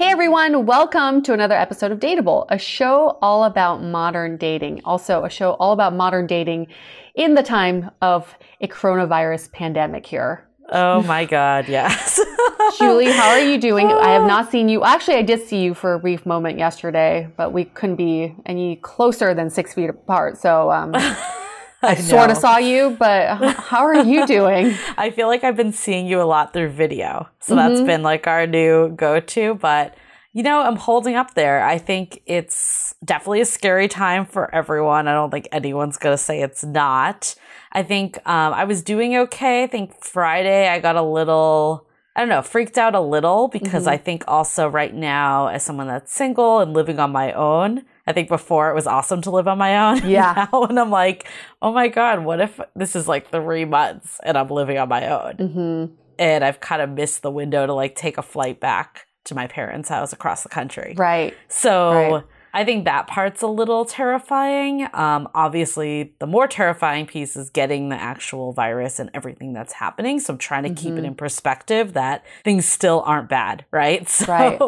Hey everyone, welcome to another episode of Dateable, a show all about modern dating. Also, a show all about modern dating in the time of a coronavirus pandemic here. Oh my God, yes. Julie, how are you doing? I have not seen you. Actually, I did see you for a brief moment yesterday, but we couldn't be any closer than six feet apart. So, um, I, sort of saw you, but how are you doing? I feel like I've been seeing you a lot through video. So mm-hmm. that's been like our new go to. But, you know, I'm holding up there. I think it's definitely a scary time for everyone. I don't think anyone's going to say it's not. I think um, I was doing okay. I think Friday I got a little. I don't know, freaked out a little because mm-hmm. I think also right now, as someone that's single and living on my own, I think before it was awesome to live on my own. Yeah. Now, and I'm like, oh my God, what if this is like three months and I'm living on my own? Mm-hmm. And I've kind of missed the window to like take a flight back to my parents' house across the country. Right. So. Right I think that part's a little terrifying. Um, obviously, the more terrifying piece is getting the actual virus and everything that's happening. So I'm trying to mm-hmm. keep it mm-hmm. in perspective that things still aren't bad, right? So right.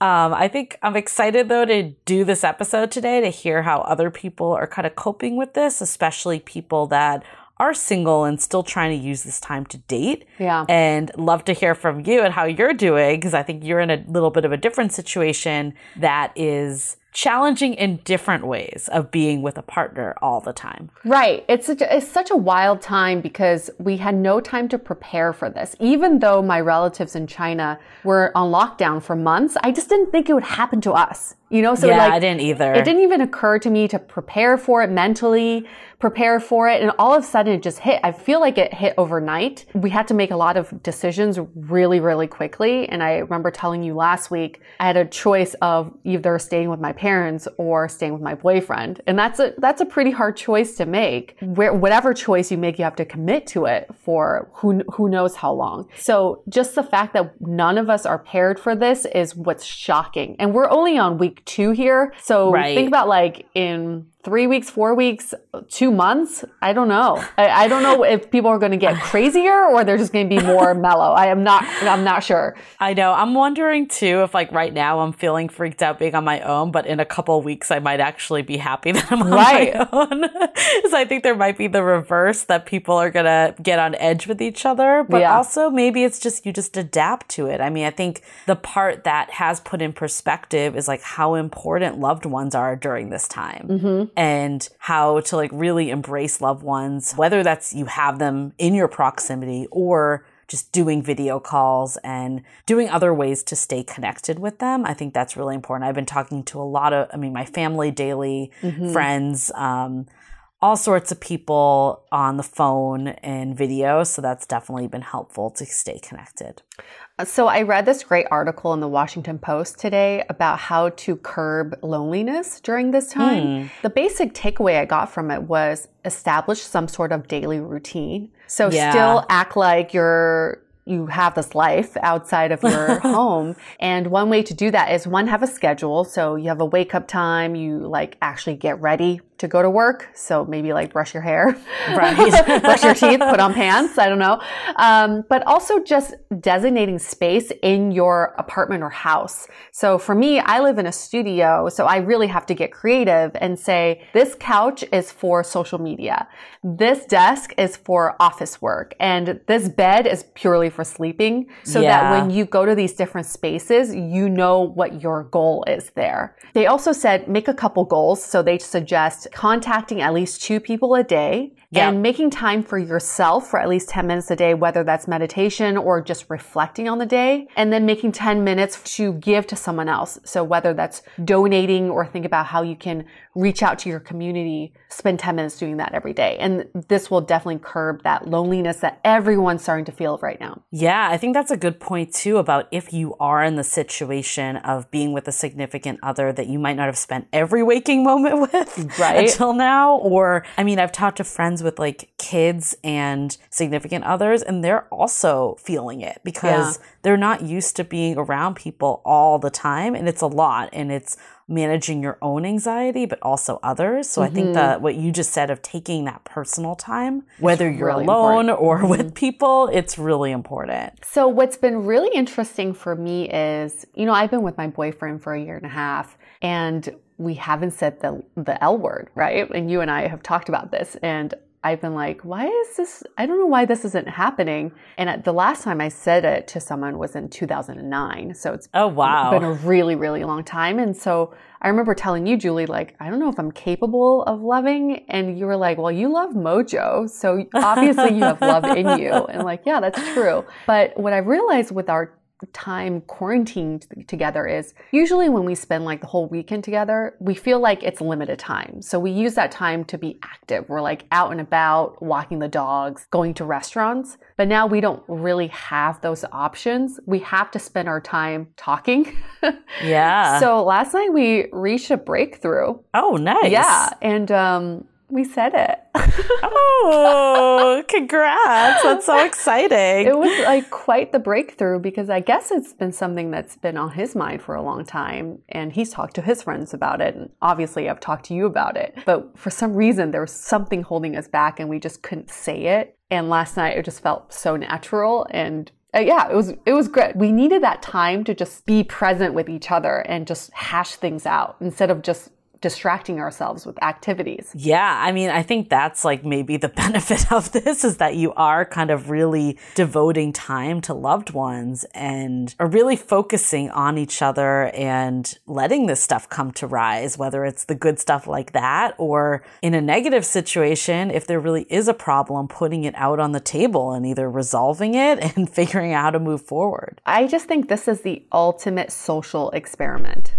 um, I think I'm excited though to do this episode today to hear how other people are kind of coping with this, especially people that are single and still trying to use this time to date. Yeah. And love to hear from you and how you're doing because I think you're in a little bit of a different situation that is challenging in different ways of being with a partner all the time. Right. It's such a, it's such a wild time because we had no time to prepare for this. Even though my relatives in China were on lockdown for months, I just didn't think it would happen to us. You know, so yeah, like, I didn't either. It didn't even occur to me to prepare for it mentally, prepare for it. And all of a sudden it just hit. I feel like it hit overnight. We had to make a lot of decisions really, really quickly. And I remember telling you last week, I had a choice of either staying with my parents or staying with my boyfriend. And that's a, that's a pretty hard choice to make. Where, whatever choice you make, you have to commit to it for who, who knows how long. So just the fact that none of us are paired for this is what's shocking. And we're only on week two here. So right. think about like in three weeks, four weeks, two months. I don't know. I, I don't know if people are going to get crazier or they're just going to be more mellow. I am not, I'm not sure. I know. I'm wondering too if like right now I'm feeling freaked out being on my own, but in a couple weeks I might actually be happy that I'm on right. my own. so I think there might be the reverse that people are going to get on edge with each other, but yeah. also maybe it's just you just adapt to it. I mean, I think the part that has put in perspective is like how important loved ones are during this time. Mm-hmm and how to like really embrace loved ones, whether that's you have them in your proximity or just doing video calls and doing other ways to stay connected with them. I think that's really important. I've been talking to a lot of, I mean, my family daily, mm-hmm. friends, um, all sorts of people on the phone and video. So that's definitely been helpful to stay connected. So I read this great article in the Washington Post today about how to curb loneliness during this time. Mm. The basic takeaway I got from it was establish some sort of daily routine. So yeah. still act like you're you have this life outside of your home. And one way to do that is one, have a schedule. So you have a wake up time, you like actually get ready to go to work. So maybe like brush your hair, right? brush your teeth, put on pants. I don't know. Um, but also just designating space in your apartment or house. So for me, I live in a studio. So I really have to get creative and say, this couch is for social media. This desk is for office work and this bed is purely for sleeping. So yeah. that when you go to these different spaces, you know what your goal is there. They also said make a couple goals. So they suggest contacting at least two people a day Yep. And making time for yourself for at least 10 minutes a day, whether that's meditation or just reflecting on the day, and then making 10 minutes to give to someone else. So whether that's donating or think about how you can reach out to your community, spend 10 minutes doing that every day. And this will definitely curb that loneliness that everyone's starting to feel right now. Yeah, I think that's a good point too about if you are in the situation of being with a significant other that you might not have spent every waking moment with right. until now. Or, I mean, I've talked to friends friends with like kids and significant others, and they're also feeling it because yeah. they're not used to being around people all the time. And it's a lot and it's managing your own anxiety, but also others. So mm-hmm. I think mm-hmm. that what you just said of taking that personal time, whether you're really alone important. or mm-hmm. with people, it's really important. So what's been really interesting for me is, you know, I've been with my boyfriend for a year and a half and we haven't said the the L word, right? And you and I have talked about this and I've been like, why is this? I don't know why this isn't happening. And the last time I said it to someone was in 2009. So it's oh wow, It's been a really really long time. And so I remember telling you, Julie, like I don't know if I'm capable of loving, and you were like, well, you love Mojo, so obviously you have love in you. And like, yeah, that's true. But what I realized with our time quarantined together is usually when we spend like the whole weekend together, we feel like it's limited time. So we use that time to be active. We're like out and about, walking the dogs, going to restaurants. But now we don't really have those options. We have to spend our time talking. yeah. So last night we reached a breakthrough. Oh, nice. Yeah. And um, we said it. oh, congrats. That's so exciting. It was like quite the breakthrough because I guess it's been something that's been on his mind for a long time. And he's talked to his friends about it. And obviously, I've talked to you about it. But for some reason, there was something holding us back and we just couldn't say it. And last night, it just felt so natural. And uh, yeah, it was it was great. We needed that time to just be present with each other and just hash things out instead of just distracting ourselves with activities. Yeah, I mean, I think that's like maybe the benefit of this is that you are kind of really devoting time to loved ones and are really focusing on each other and letting this stuff come to rise, whether it's the good stuff like that or in a negative situation, if there really is a problem, putting it out on the table and either resolving it and figuring out how to move forward. I just think this is the ultimate social experiment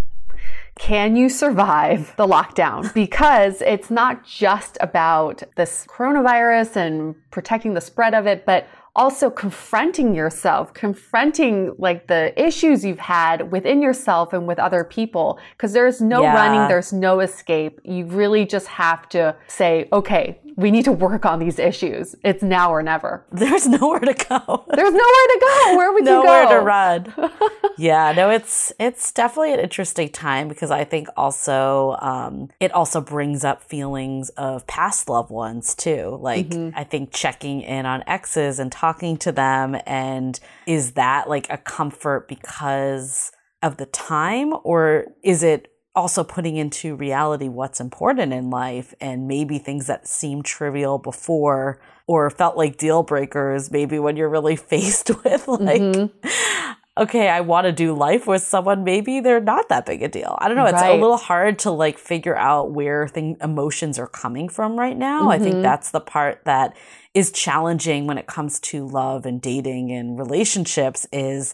can you survive the lockdown? Because it's not just about this coronavirus and protecting the spread of it, but also confronting yourself, confronting like the issues you've had within yourself and with other people. Cause there's no yeah. running, there's no escape. You really just have to say, okay, we need to work on these issues. It's now or never. There's nowhere to go. There's nowhere to go. Where would you go? Nowhere to run. yeah, no, it's it's definitely an interesting time because I think also um, it also brings up feelings of past loved ones too. Like mm-hmm. I think checking in on exes and talking to them, and is that like a comfort because of the time, or is it also putting into reality what's important in life and maybe things that seem trivial before or felt like deal breakers maybe when you're really faced with like mm-hmm. okay i want to do life with someone maybe they're not that big a deal i don't know it's right. a little hard to like figure out where thing emotions are coming from right now mm-hmm. i think mm-hmm. that's the part that is challenging when it comes to love and dating and relationships is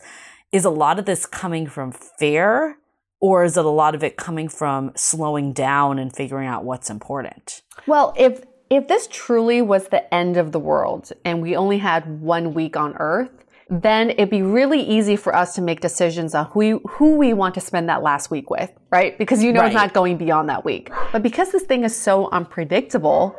is a lot of this coming from fear or is it a lot of it coming from slowing down and figuring out what's important? Well, if if this truly was the end of the world and we only had one week on earth, then it'd be really easy for us to make decisions on who who we want to spend that last week with, right? Because you know right. it's not going beyond that week. But because this thing is so unpredictable,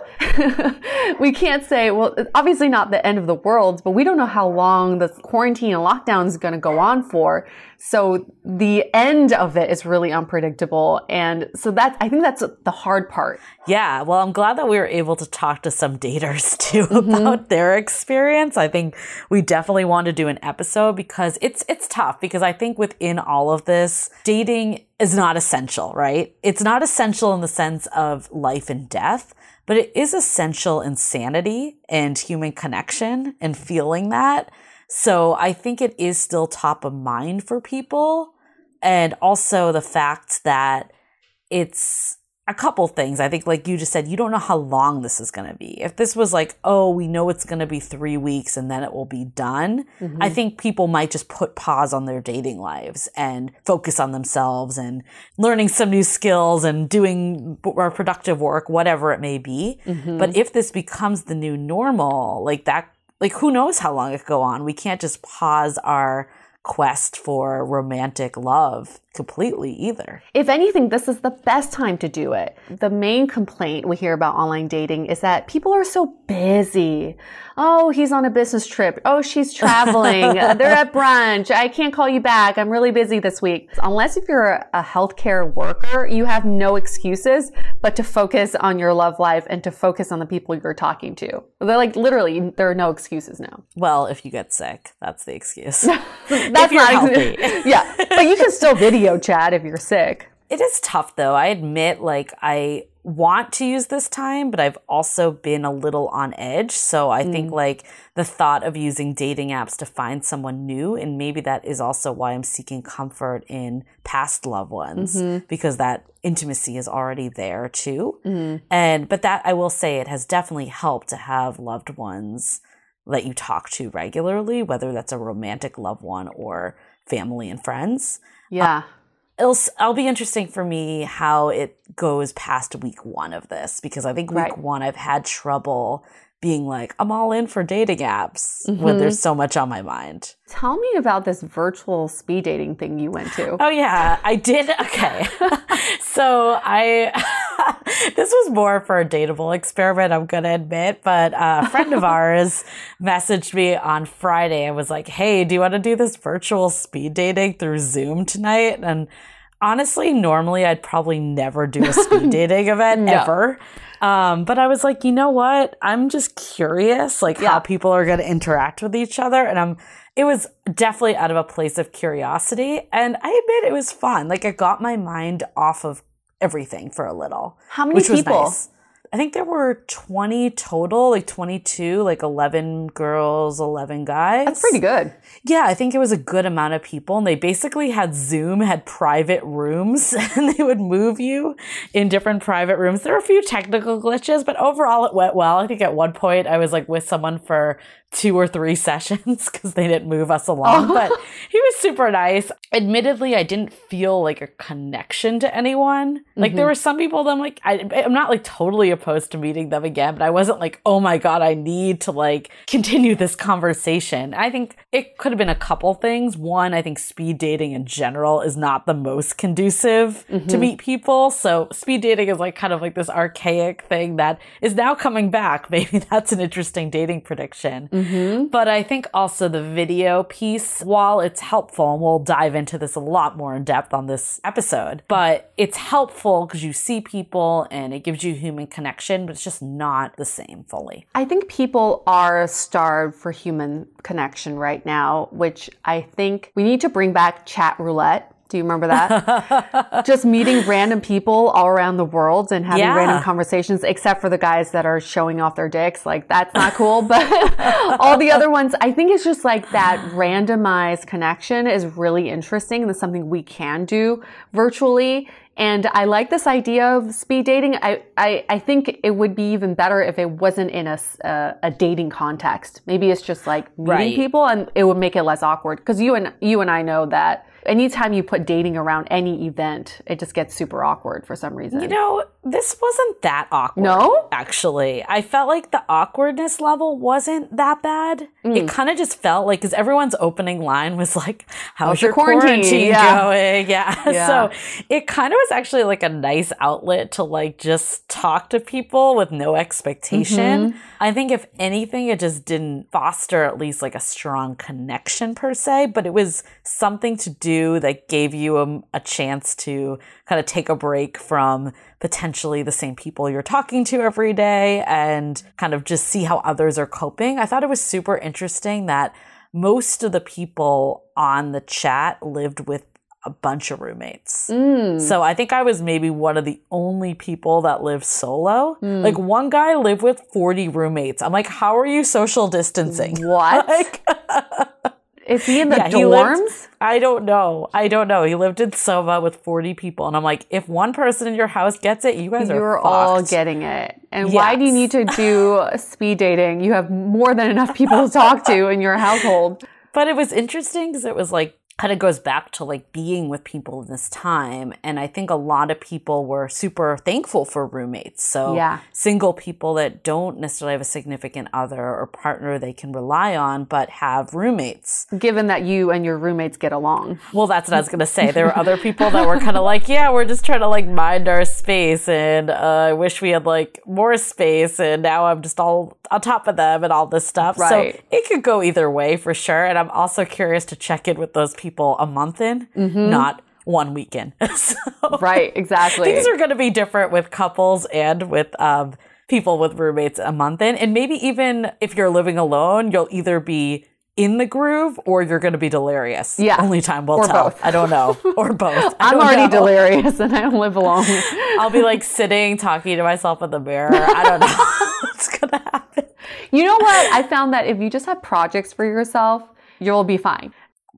we can't say, well, obviously not the end of the world, but we don't know how long the quarantine and lockdown is going to go on for. So the end of it is really unpredictable. And so that's, I think that's the hard part. Yeah. Well, I'm glad that we were able to talk to some daters too mm-hmm. about their experience. I think we definitely want to do an episode because it's, it's tough because I think within all of this, dating is not essential, right? It's not essential in the sense of life and death, but it is essential in sanity and human connection and feeling that. So I think it is still top of mind for people. And also the fact that it's a couple things. I think, like you just said, you don't know how long this is going to be. If this was like, oh, we know it's going to be three weeks and then it will be done, mm-hmm. I think people might just put pause on their dating lives and focus on themselves and learning some new skills and doing more productive work, whatever it may be. Mm-hmm. But if this becomes the new normal, like that like who knows how long it could go on. We can't just pause our quest for romantic love completely either. If anything, this is the best time to do it. The main complaint we hear about online dating is that people are so busy. Oh, he's on a business trip. Oh, she's traveling. They're at brunch. I can't call you back. I'm really busy this week. Unless if you're a healthcare worker, you have no excuses but to focus on your love life and to focus on the people you're talking to. They're like literally, there are no excuses now. Well, if you get sick, that's the excuse. that's not healthy. yeah, but you can still video video chat if you're sick. It is tough though. I admit, like, I want to use this time, but I've also been a little on edge. So I mm. think, like, the thought of using dating apps to find someone new, and maybe that is also why I'm seeking comfort in past loved ones, mm-hmm. because that intimacy is already there too. Mm. And, but that I will say it has definitely helped to have loved ones that you talk to regularly, whether that's a romantic loved one or family and friends. Yeah. It'll I'll be interesting for me how it goes past week one of this because I think week right. one I've had trouble being like I'm all in for dating apps mm-hmm. when there's so much on my mind. Tell me about this virtual speed dating thing you went to. Oh yeah, I did. Okay, so I this was more for a dateable experiment. I'm gonna admit, but a friend of ours messaged me on Friday and was like, "Hey, do you want to do this virtual speed dating through Zoom tonight?" And honestly, normally I'd probably never do a speed dating event no. ever. Um, but I was like, you know what? I'm just curious, like yeah. how people are going to interact with each other. And I'm, it was definitely out of a place of curiosity. And I admit it was fun. Like it got my mind off of everything for a little. How many people? nice. I think there were 20 total, like 22, like 11 girls, 11 guys. That's pretty good. Yeah, I think it was a good amount of people. And they basically had Zoom, had private rooms, and they would move you in different private rooms. There were a few technical glitches, but overall it went well. I think at one point I was like with someone for two or three sessions because they didn't move us along, but he was super nice. Admittedly, I didn't feel like a connection to anyone. Like there mm-hmm. were some people that I'm like, I, I'm not like totally opposed to meeting them again, but I wasn't like, oh my God, I need to like continue this conversation. I think it could have been a couple things. One, I think speed dating in general is not the most conducive to mm-hmm. meet people. So speed dating is like kind of like this archaic thing that is now coming back. Maybe that's an interesting dating prediction. Mm-hmm. But I think also the video piece, while it's helpful, and we'll dive into this a lot more in depth on this episode, but it's helpful because you see people and it gives you human connection, but it's just not the same fully. I think people are starved for human connection right now, which I think we need to bring back chat roulette. Do you remember that? Just meeting random people all around the world and having Yeah. random conversations, except for the guys that are showing off their dicks. Like, that's not cool. But all the other ones, I think it's just like that randomized connection is really interesting and it's something we can do virtually. And I like this idea of speed dating. I, I, I think it would be even better if it wasn't in a, uh, a dating context. Maybe it's just like meeting Right. people and it would make it less awkward. Cause you and, you and I know that anytime you put dating around any event, it just gets super awkward for some reason. You know, this wasn't that awkward. No? Actually, I felt like the awkwardness level wasn't that bad. Mm. It kind of just felt like, because everyone's opening line was like, How's, How's your quarantine?" quarantine, Yeah. going? Yeah. Yeah. So it kind of was actually like a nice outlet to like just talk to people with no expectation. Mm-hmm. I think if anything, it just didn't foster at least like a strong connection per se, but it was something to do that gave you a, a chance to kind of take a break from potentially the same people you're talking to every day and kind of just see how others are coping. I thought it was super interesting that most of the people on the chat lived with a bunch of roommates. Mm. So I think I was maybe one of the only people that lived solo. Like one guy lived with 40 roommates. I'm like, how are you social distancing? What? Like, Is he in the yeah, he lived- dorms? I don't know. I don't know. He lived in Soma with 40 people. And I'm like, if one person in your house gets it, you guys are You're fucked. all getting it. And why do you need to do speed dating? You have more than enough people to talk to in your household. But it was interesting because it was like kind of goes back to like being with people in this time. And I think a lot of people were super thankful for roommates. So Yeah. single people that don't necessarily have a significant other or partner they can rely on, but have roommates. Given that you and your roommates get along. Well, that's what I was going to say. There were other people that were kind of like, yeah, we're just trying to like mind our space. And uh, I wish we had like more space. And now I'm just all on top of them and all this stuff. Right. So it could go either way for sure. And I'm also curious to check in with those people a month in, not one weekend. so Right, exactly. things are going to be different with couples and with um, people with roommates a month in. And maybe even if you're living alone, you'll either be in the groove or you're going to be delirious. Yeah. Only time will Or tell. both. I don't know. Or both. I'm already know. delirious and I don't live alone. I'll be like sitting, talking to myself in the mirror. I don't know what's going to happen. You know what? I found that if you just have projects for yourself, you'll be fine.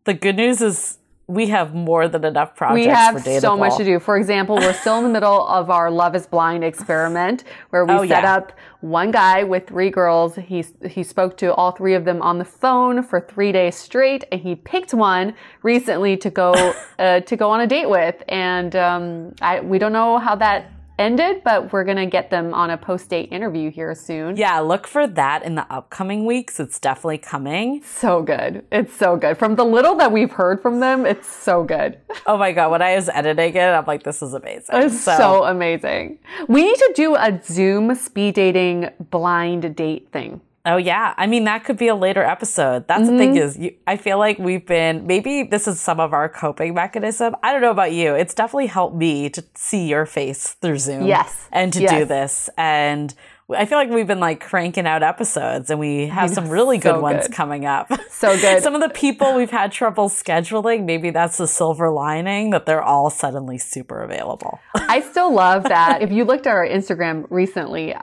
The good news is we have more than enough projects We have so much to do. For example, we're still in the middle of our Love is Blind experiment where we Oh, set yeah. up one guy with three girls. He, he spoke to all three of them on the phone for three days straight and he picked one recently to go, uh, to go on a date with. And, um, I, we don't know how that ended, but we're going to get them on a post date interview here soon. Yeah, look for that in the upcoming weeks. It's definitely coming. So good. It's so good. From the little that we've heard from them, it's so good. Oh my God. When I was editing it, I'm like, this is amazing. It's so, amazing. We need to do a Zoom speed dating blind date thing. Oh yeah, I mean that could be a later episode. That's the Mm-hmm. thing is, you, I feel like we've been maybe this is some of our coping mechanism. I don't know about you. It's definitely helped me to see your face through Zoom. Yes. and to do this. And I feel like we've been like cranking out episodes and we have some really good ones good. coming up. So good. some of the people we've had trouble scheduling, maybe that's the silver lining that they're all suddenly super available. I still love that. If you looked at our Instagram recently,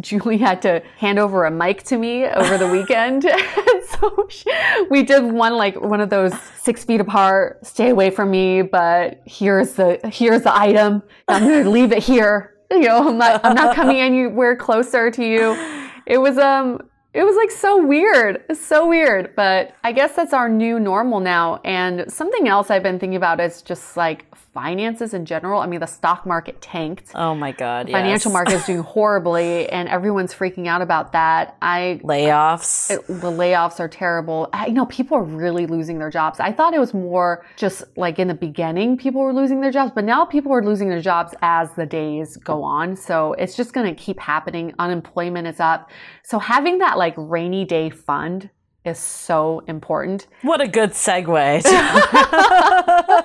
Julie had to hand over a mic to me over the weekend. so she, we did one like one of those six feet apart, stay away from me, but here's the here's the item. I'm gonna leave it here. You know, I'm not I'm not coming anywhere closer to you. It was um it was like so weird. So weird. But I guess that's our new normal now. And something else I've been thinking about is just like finances in general. I mean, the stock market tanked. Oh my God. Financial yes. market is doing horribly, and everyone's freaking out about that. I layoffs. it- the layoffs are terrible. I, you know, people are really losing their jobs. I thought it was more just like in the beginning, people were losing their jobs, but now people are losing their jobs as the days go on. So it's just going to keep happening. Unemployment is up. So having that like rainy day fund is so important. what a good segue.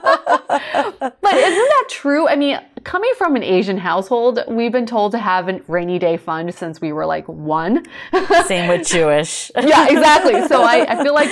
But isn't that true? I mean, coming from an Asian household, we've been told to have a rainy day fund since we were like one. Same with Jewish. yeah, exactly. So I, I feel like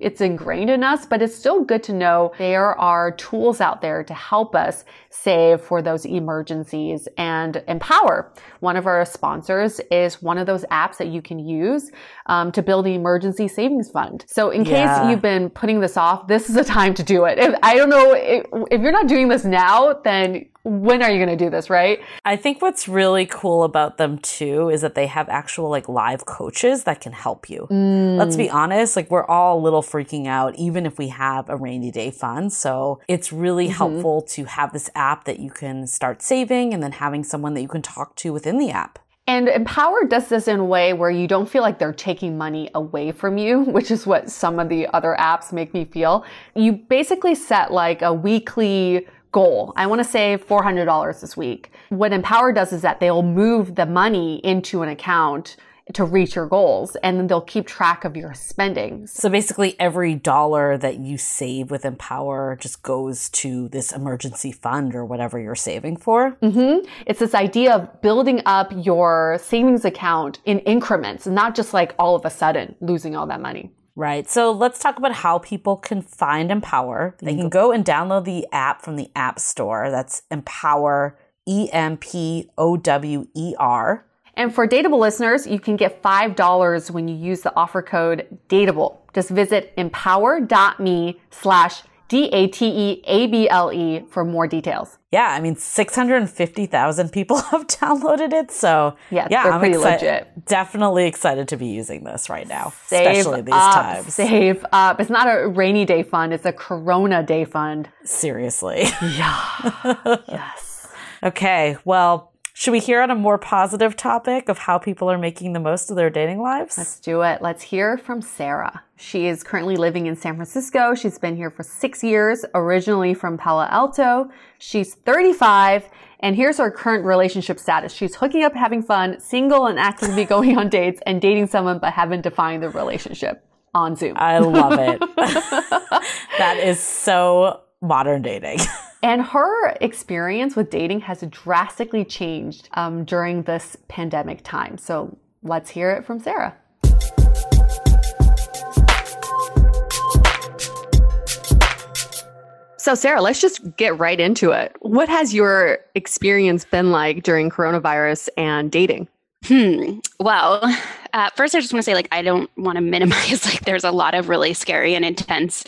it's ingrained in us, but it's still good to know there are tools out there to help us save for those emergencies and empower. One of our sponsors is one of those apps that you can use um, to build an emergency savings fund. So in case Yeah. you've been putting this off, this is a time to do it. If, I don't know if, if you're not doing this now, then when are you going to do this, right? I think what's really cool about them too is that they have actual like live coaches that can help you. Mm. Let's be honest, like we're all a little freaking out even if we have a rainy day fund. So it's really mm-hmm. helpful to have this app that you can start saving and then having someone that you can talk to within the app. And Empower does this in a way where you don't feel like they're taking money away from you, which is what some of the other apps make me feel. You basically set like a weekly goal. I want to save $400 this week. What Empower does is that they'll move the money into an account to reach your goals and then they'll keep track of your spending. So basically every dollar that you save with Empower just goes to this emergency fund or whatever you're saving for. Mm-hmm. It's this idea of building up your savings account in increments, not just like all of a sudden losing all that money. Right. So let's talk about how people can find Empower. They mm-hmm. can go and download the app from the App Store. That's Empower, E M P O W E R. And for Dateable listeners, you can get $5 when you use the offer code DATEABLE. Just visit empower.me slash D-A-T-E-A-B-L-E E for more details. Yeah, I mean, 650,000 people have downloaded it. So, Yeah, they're pretty exci- legit. Definitely excited to be using this right now, Save especially these up, times. Save up. It's not a rainy day fund. It's a Corona day fund. Seriously. Yeah. yes. okay. Well, should we hear on a more positive topic of how people are making the most of their dating lives? Let's do it. Let's hear from Sarah. She is currently living in San Francisco. She's been here for six years, originally from Palo Alto. She's 35. And here's her current relationship status. She's hooking up, having fun, single, and actively going on dates and dating someone, but haven't defined the relationship on Zoom. I love it. that is so modern dating. And her experience with dating has drastically changed um, during this pandemic time. So let's hear it from Sarah. So, Sarah, let's just get right into it. What has your experience been like during coronavirus and dating? Hmm. Well, uh, first, I just want to say, like, I don't want to minimize, like, there's a lot of really scary and intense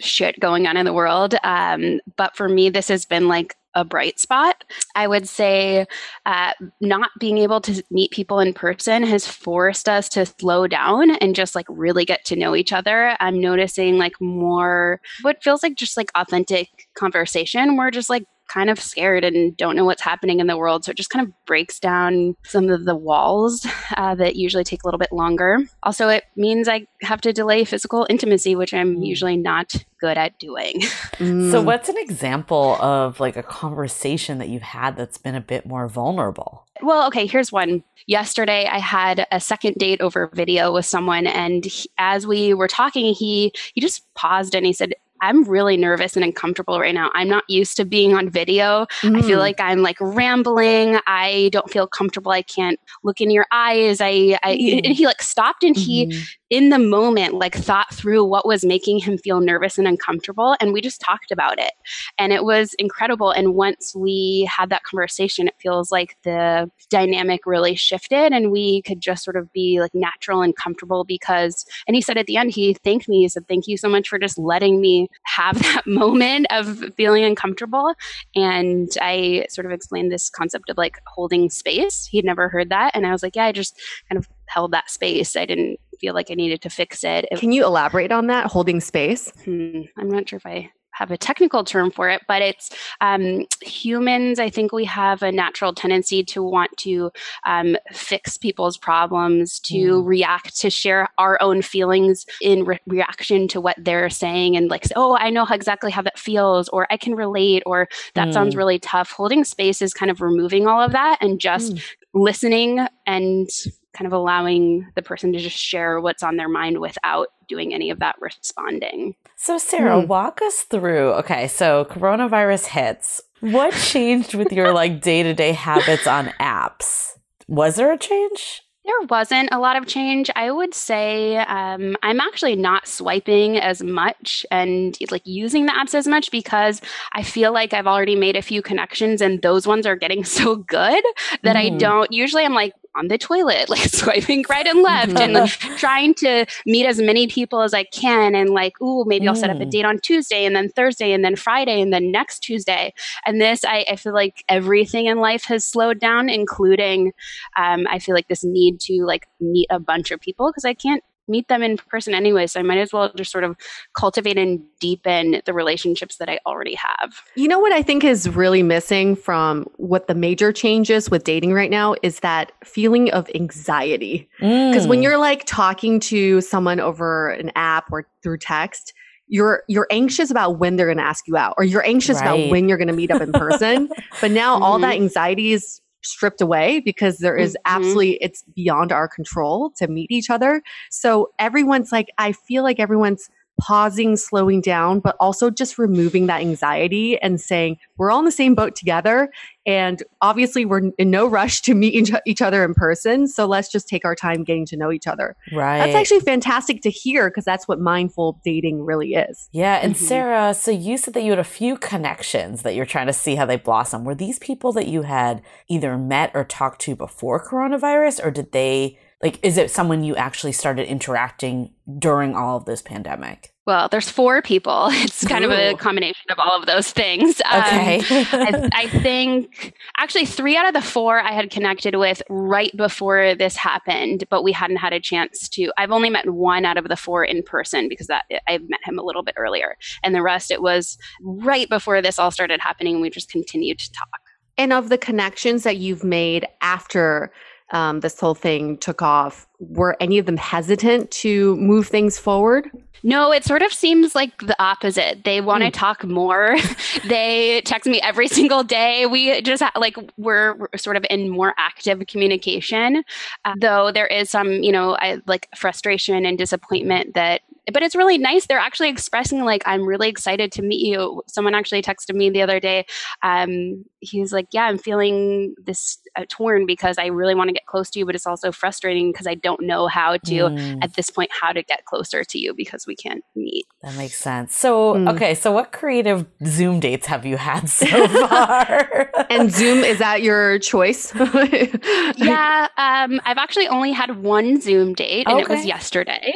shit going on in the world. Um, but for me, this has been like a bright spot. I would say uh, not being able to meet people in person has forced us to slow down and just like really get to know each other. I'm noticing like more what feels like just like authentic conversation. We're just like kind of scared and don't know what's happening in the world. So it just kind of breaks down some of the walls uh, that usually take a little bit longer. Also, it means I have to delay physical intimacy, which I'm usually not good at doing. So, what's an example of like a conversation that you've had that's been a bit more vulnerable? Well, okay, here's one. Yesterday, I had a second date over video with someone, and he, as we were talking, he he just paused and he said, I'm really nervous and uncomfortable right now. I'm not used to being on video. Mm. I feel mm. like I'm like rambling. I don't feel comfortable. I can't look in your eyes. I, I mm. and he like stopped and mm-hmm. he in the moment like thought through what was making him feel nervous and uncomfortable and we just talked about it and it was incredible and once we had that conversation it feels like the dynamic really shifted and we could just sort of be like natural and comfortable because and he said at the end he thanked me he said thank you so much for just letting me have that moment of feeling uncomfortable and i sort of explained this concept of like holding space he'd never heard that and i was like yeah i just kind of held that space i didn't feel like I needed to fix it. Can you elaborate on that, holding space? Hmm, I'm not sure if I have a technical term for it, but it's um, humans. I think we have a natural tendency to want to um, fix people's problems, to mm. react, to share our own feelings in re- reaction to what they're saying, and like, oh, I know exactly how that feels, or I can relate, or that mm. sounds really tough. Holding space is kind of removing all of that and just mm. listening and kind of allowing the person to just share what's on their mind without doing any of that responding. So, Sarah, hmm. walk us through. Okay, so coronavirus hits. What changed with your like day to day habits on apps? Was there a change? There wasn't a lot of change. I would say um, I'm actually not swiping as much and like using the apps as much because I feel like I've already made a few connections and those ones are getting so good that mm. I don't. Usually, I'm like, on the toilet, like swiping right and left and like, trying to meet as many people as I can. And like, ooh, maybe I'll set up a mm. date on Tuesday and then Thursday and then Friday and then next Tuesday. And this, I, I feel like everything in life has slowed down, including um, I feel like this need to like meet a bunch of people because I can't meet them in person anyway. So I might as well just sort of cultivate and deepen the relationships that I already have. You know what I think is really missing from what the major changes with dating right now is that feeling of anxiety. Because mm. when you're like talking to someone over an app or through text, you're you're anxious about when they're going to ask you out or you're anxious right. about when you're going to meet up in person but now mm-hmm. all that anxiety is stripped away because there is mm-hmm. absolutely it's beyond our control to meet each other. So everyone's like I feel like everyone's pausing, slowing down, but also just removing that anxiety and saying, we're all in the same boat together. And obviously, we're in no rush to meet each other in person. So let's just take our time getting to know each other. Right. That's actually fantastic to hear because that's what mindful dating really is. Yeah. And mm-hmm. Sarah, so you said that you had a few connections that you're trying to see how they blossom. Were these people that you had either met or talked to before coronavirus, or did they? Like, is it someone you actually started interacting during all of this pandemic? Well, there's four people. It's kind Ooh. of a combination of all of those things. Um, okay. Um, I, I, think actually three out of the four I had connected with right before this happened, but we hadn't had a chance to. I've only met one out of the four in person because that I met him a little bit earlier, and the rest it was right before this all started happening. And we just continued to talk. And of the connections that you've made after um, this whole thing took off, were any of them hesitant to move things forward? No, it sort of seems like the opposite. They want to mm. talk more. they text me every single day. We just like we're, we're sort of in more active communication, uh, though there is some, you know, I, like frustration and disappointment that but it's really nice. They're actually expressing like, I'm really excited to meet you. Someone actually texted me the other day. Um, he was like, yeah, I'm feeling this uh, torn because I really want to get close to you, but it's also frustrating because I don't know how to, mm. at this point, how to get closer to you because we can't meet. That makes sense. So, mm. okay. So what creative Zoom dates have you had so far? and Zoom, is that your choice? yeah. Um, I've actually only had one Zoom date and okay. it was yesterday.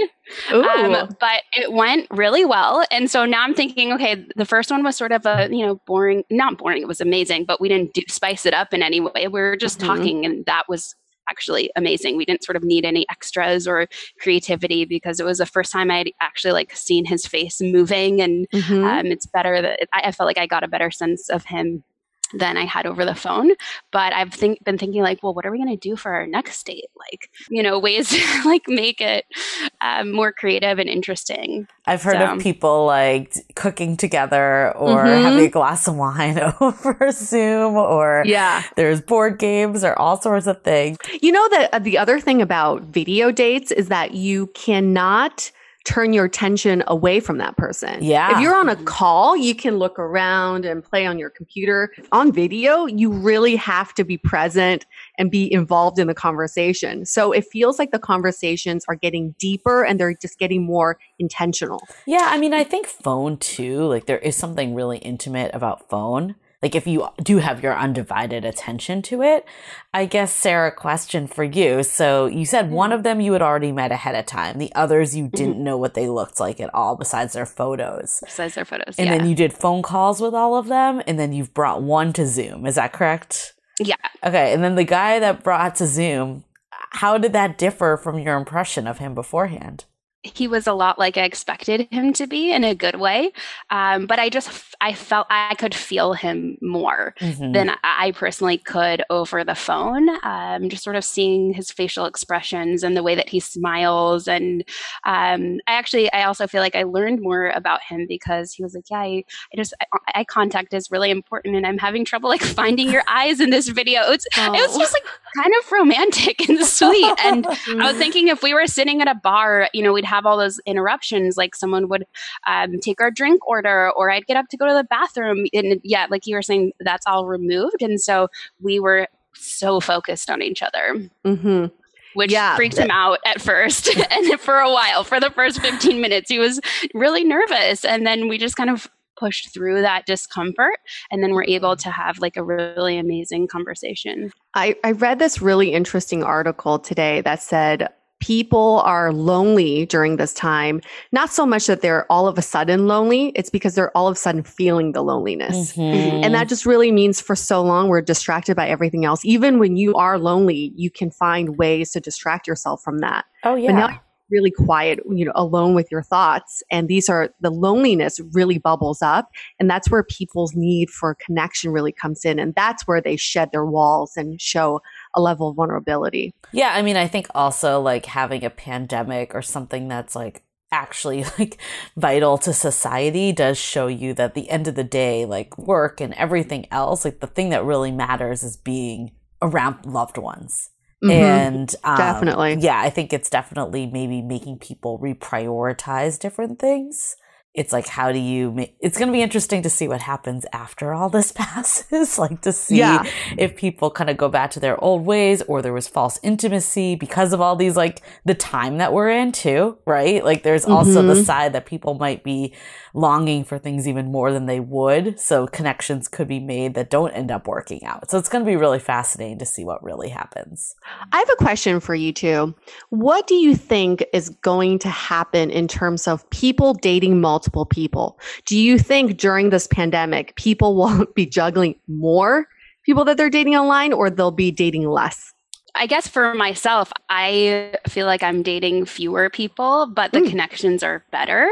Um, but it went really well. And so now I'm thinking, okay, the first one was sort of a, you know, boring, not boring, it was amazing, but we didn't do, spice it up in any way. We were just mm-hmm. talking, and that was actually amazing. We didn't sort of need any extras or creativity because it was the first time I'd actually like seen his face moving, and mm-hmm. um, it's better that I, I felt like I got a better sense of him than I had over the phone. But I've think, been thinking like, well, what are we going to do for our next date? Like, you know, ways to like make it um, more creative and interesting. I've heard so. of people like cooking together or mm-hmm. having a glass of wine over Zoom or yeah, there's board games or all sorts of things. You know that uh, the other thing about video dates is that you cannot turn your attention away from that person. Yeah. If you're on a call, you can look around and play on your computer. On video, you really have to be present and be involved in the conversation. So it feels like the conversations are getting deeper and they're just getting more intentional. Yeah, I mean, I think phone too, like there is something really intimate about phone. Like if you do have your undivided attention to it, I guess Sarah, question for you. So you said mm-hmm. one of them you had already met ahead of time. The others you mm-hmm. didn't know what they looked like at all besides their photos. Besides their photos. And yeah. then you did phone calls with all of them and then you've brought one to Zoom. Is that correct? yeah. Okay, and then the guy that brought to Zoom, how did that differ from your impression of him beforehand? He was a lot like I expected him to be in a good way. Um, but I just I felt I could feel him more Mhm. than I personally could over the phone. Um, just sort of seeing his facial expressions and the way that he smiles, and um, I actually I also feel like I learned more about him because he was like, yeah, I, I just eye contact is really important, and I'm having trouble like finding your eyes in this video. It's it was Oh. just like kind of romantic and sweet and. I was thinking if we were sitting at a bar, you know, we'd have all those interruptions. Like someone would um, take our drink order, or I'd get up to go to the bathroom. And yeah, like you were saying, that's all removed. And so we were so focused on each other, hmm which Yeah. freaked him out at first. and for a while, for the first 15 minutes, he was really nervous. And then we just kind of pushed through that discomfort and then we're able to have like a really amazing conversation. I, I read this really interesting article today that said people are lonely during this time. Not so much that they're all of a sudden lonely, it's because they're all of a sudden feeling the loneliness. Mhm. And that just really means for so long we're distracted by everything else. Even when you are lonely, you can find ways to distract yourself from that. oh yeah. But now really quiet, you know, alone with your thoughts. And these are the loneliness really bubbles up. And that's where people's need for connection really comes in. And that's where they shed their walls and show a level of vulnerability. Yeah, I mean, I think also like having a pandemic or something that's like actually like vital to society does show you that the end of the day, like work and everything else, like the thing that really matters is being around loved ones. Mhm. And um, Definitely. yeah, I think it's definitely maybe making people reprioritize different things. It's like, how do you make it's going to be interesting to see what happens after all this passes, like to see Yeah. if people kind of go back to their old ways or there was false intimacy because of all these like the time that we're in too, right? Like there's also the Mhm. side that people might be longing for things even more than they would. So connections could be made that don't end up working out. So it's going to be really fascinating to see what really happens. I have a question for you two. What do you think is going to happen in terms of people dating multiple people? Do you think during this pandemic, people will be juggling more people that they're dating online or they'll be dating less? I guess for myself, I feel like I'm dating fewer people, but the Mm. connections are better.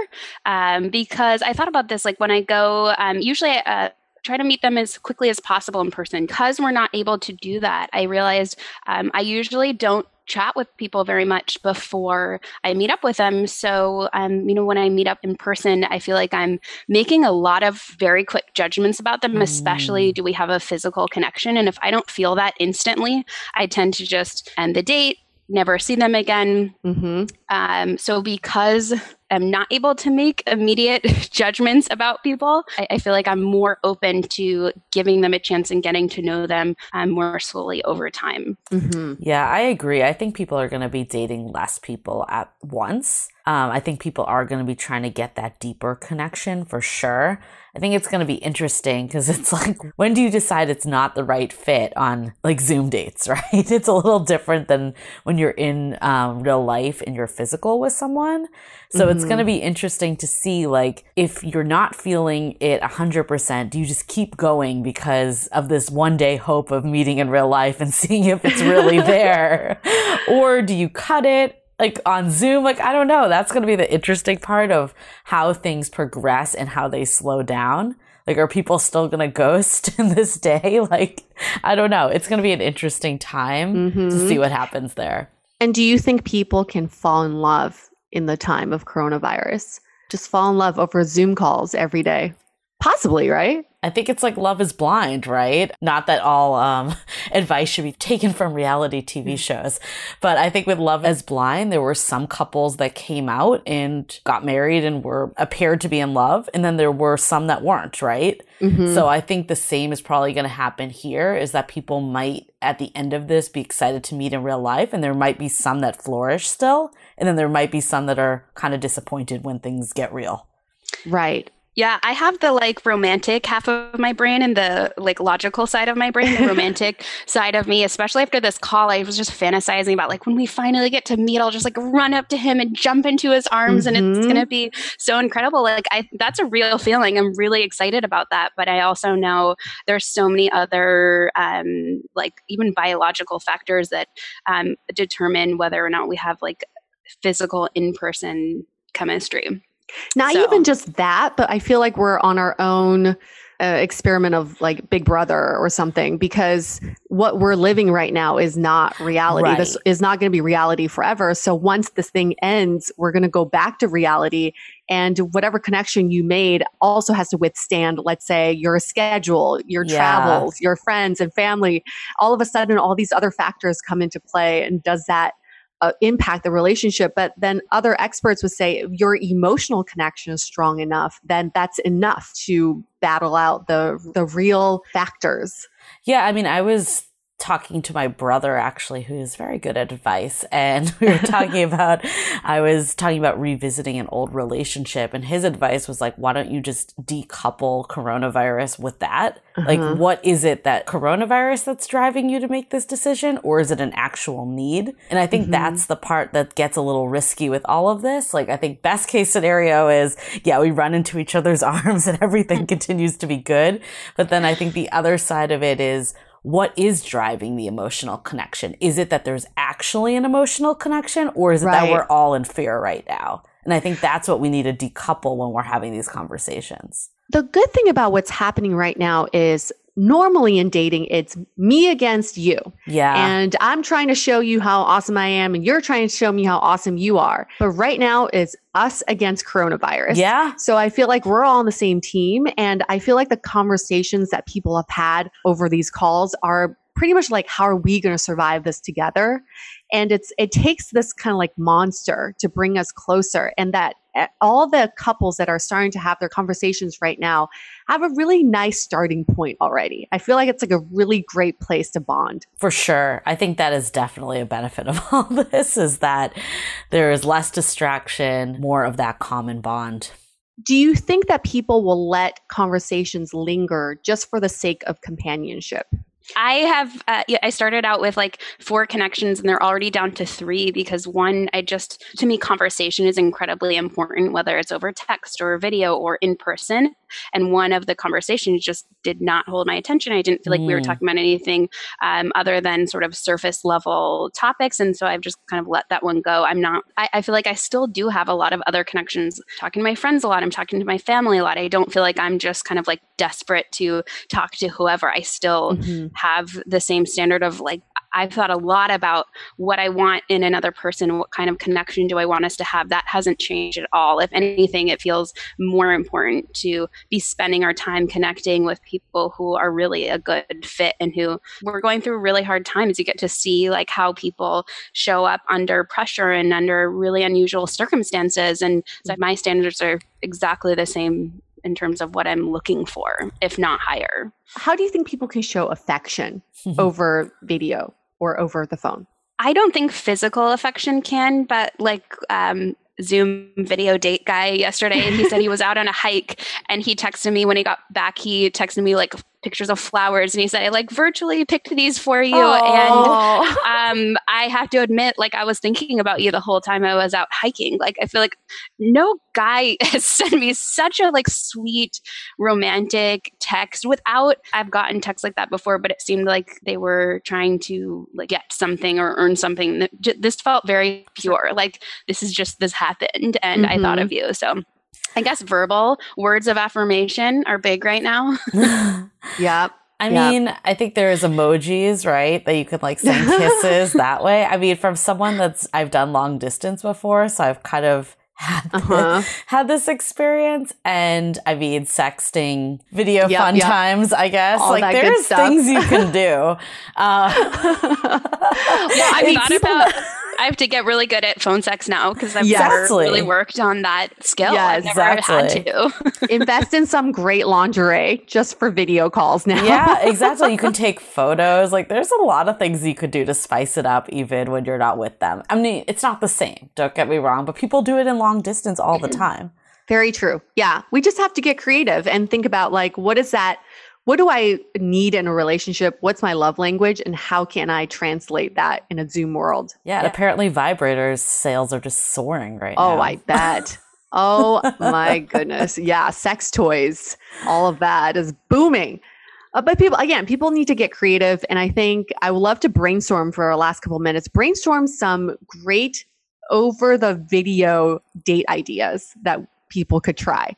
Um, because I thought about this, like when I go, um, usually I uh, try to meet them as quickly as possible in person. Because we're not able to do that, I realized um, I usually don't chat with people very much before I meet up with them. So, um, you know, when I meet up in person, I feel like I'm making a lot of very quick judgments about them, especially do we have a physical connection? And if I don't feel that instantly, I tend to just end the date, never see them again. Mm-hmm. Um, so because I'm not able to make immediate judgments about people, I, I feel like I'm more open to giving them a chance and getting to know them um, more slowly over time. Mm-hmm. Yeah, I agree. I think people are going to be dating less people at once. Um, I think people are going to be trying to get that deeper connection for sure. I think it's going to be interesting because it's like, when do you decide it's not the right fit on like Zoom dates, right? It's a little different than when you're in um, real life and you're physical with someone. So it's going to be interesting to see like if you're not feeling it 100%, do you just keep going because of this one day hope of meeting in real life and seeing if it's really there? or do you cut it? Like on Zoom, like I don't know. That's going to be the interesting part of how things progress and how they slow down. Like, are people still going to ghost in this day? Like, I don't know. It's going to be an interesting time to Mhm. see what happens there. And do you think people can fall in love in the time of coronavirus? Just fall in love over Zoom calls every day. Possibly, right? I think it's like Love is Blind, right? Not that all um, advice should be taken from reality TV mm. shows, but I think with Love is Blind, there were some couples that came out and got married and were appeared to be in love, and then there were some that weren't, right? Mm-hmm. So I think the same is probably going to happen here is that people might at the end of this be excited to meet in real life, and there might be some that flourish still, and then there might be some that are kind of disappointed when things get real. Right. Yeah, I have the like romantic half of my brain and the like logical side of my brain, the romantic side of me, especially after this call. I was just fantasizing about like when we finally get to meet, I'll just like run up to him and jump into his arms mm-hmm. and it's mm-hmm. going to be so incredible. Like I that's a real feeling. I'm really excited about that, but I also know there's so many other um like even biological factors that um determine whether or not we have like physical in-person chemistry. Not so. even just that, but I feel like we're on our own uh, experiment of like Big Brother or something because what we're living right now is not reality. Right. This is not going to be reality forever. So once this thing ends, we're going to go back to reality. And whatever connection you made also has to withstand, let's say, your schedule, your yeah. travels, your friends and family. All of a sudden, all these other factors come into play. And does that uh, impact the relationship. But then other experts would say your emotional connection is strong enough, then that's enough to battle out the the real factors. Yeah, I mean, I was talking to my brother actually who is very good at advice. And we were talking about i was talking about revisiting an old relationship and his advice was like why don't you just decouple coronavirus with that? Uh-huh. like what is it that coronavirus that's driving you to make this decision or is it an actual need? And i think mm-hmm. that's the part that gets a little risky with all of this. Like i think best case scenario is yeah we run into each other's arms and everything continues to be good. But then i think the other side of it is what is driving the emotional connection? Is it that there's actually an emotional connection or is it right. that we're all in fear right now? And I think that's what we need to decouple when we're having these conversations. The good thing about what's happening right now is normally in dating, it's me against you. Yeah. And I'm trying to show you how awesome I am, and you're trying to show me how awesome you are. But right now, it's us against coronavirus. Yeah. So I feel like we're all on the same team. And I feel like the conversations that people have had over these calls are pretty much like, how are we going to survive this together? And it's, it takes this kind of like monster to bring us closer. And that eh, all the couples that are starting to have their conversations right now have a really nice starting point already. I feel like it's like a really great place to bond. For sure. I think that is definitely a benefit of all this is that there is less distraction, more of that common bond. Do you think that people will let conversations linger just for the sake of companionship? I have, uh, I started out with like four connections and they're already down to three because one, I just, to me, conversation is incredibly important, whether it's over text or video or in person. And one of the conversations just did not hold my attention. I didn't feel like mm. we were mm. talking about anything um, other than sort of surface level topics. And so I've just kind of let that one go. I'm not, I, I feel like I still do have a lot of other connections, talking to my friends a lot. I'm talking to my family a lot. I don't feel like I'm just kind of like desperate to talk to whoever. I still mm-hmm. Have the same standard of like I've thought a lot about what I want in another person, what kind of connection do I want us to have. That hasn't changed at all. If anything, it feels more important to be spending our time connecting with people who are really a good fit and who we're going through really hard times. You get to see like how people show up under pressure and under really unusual circumstances. And so mm-hmm. my standards are exactly the same in terms of what I'm looking for, if not higher. How do you think people can show affection over video? or over the phone? I don't think physical affection can, but like um, Zoom video date guy yesterday, and he said he was out on a hike and he texted me when he got back. He texted me like pictures of flowers and he said i like virtually picked these for you Aww. and um, i have to admit like i was thinking about you the whole time i was out hiking like i feel like no guy has sent me such a like sweet romantic text without i've gotten texts like that before but it seemed like they were trying to like get something or earn something this felt very pure like this is just this happened and mm-hmm. i thought of mm-hmm. you so I guess verbal words of affirmation are big right now. yep. I yep. mean, I think there's emojis, right? That you could like send kisses that way. I mean, from someone that's I've done long distance before, so I've kind of had, uh-huh. had this experience. And I mean, sexting, video Yep, fun yep. times, I guess. All like, there's things you can do. Uh, Yeah, I've mean, thought people- about. I have to get really good at phone sex now because I've Yes. never really worked on that skill. Yeah, I've never had exactly. to. Invest in some great lingerie just for video calls now. yeah, exactly. You can take photos. Like, there's a lot of things you could do to spice it up, even when you're not with them. I mean, it's not the same. Don't get me wrong, but people do it in long distance all the time. Very true. Yeah. We just have to get creative and think about like, what is that? What do I need in a relationship? What's my love language? And how can I translate that in a Zoom world? Yeah, and apparently vibrators sales are just soaring right Oh, now. Oh, I bet. Oh my goodness. Yeah. Sex toys, all of that is booming. Uh, but people, again, people need to get creative. And I think I would love to brainstorm for our last couple minutes, brainstorm some great over the video date ideas that people could try.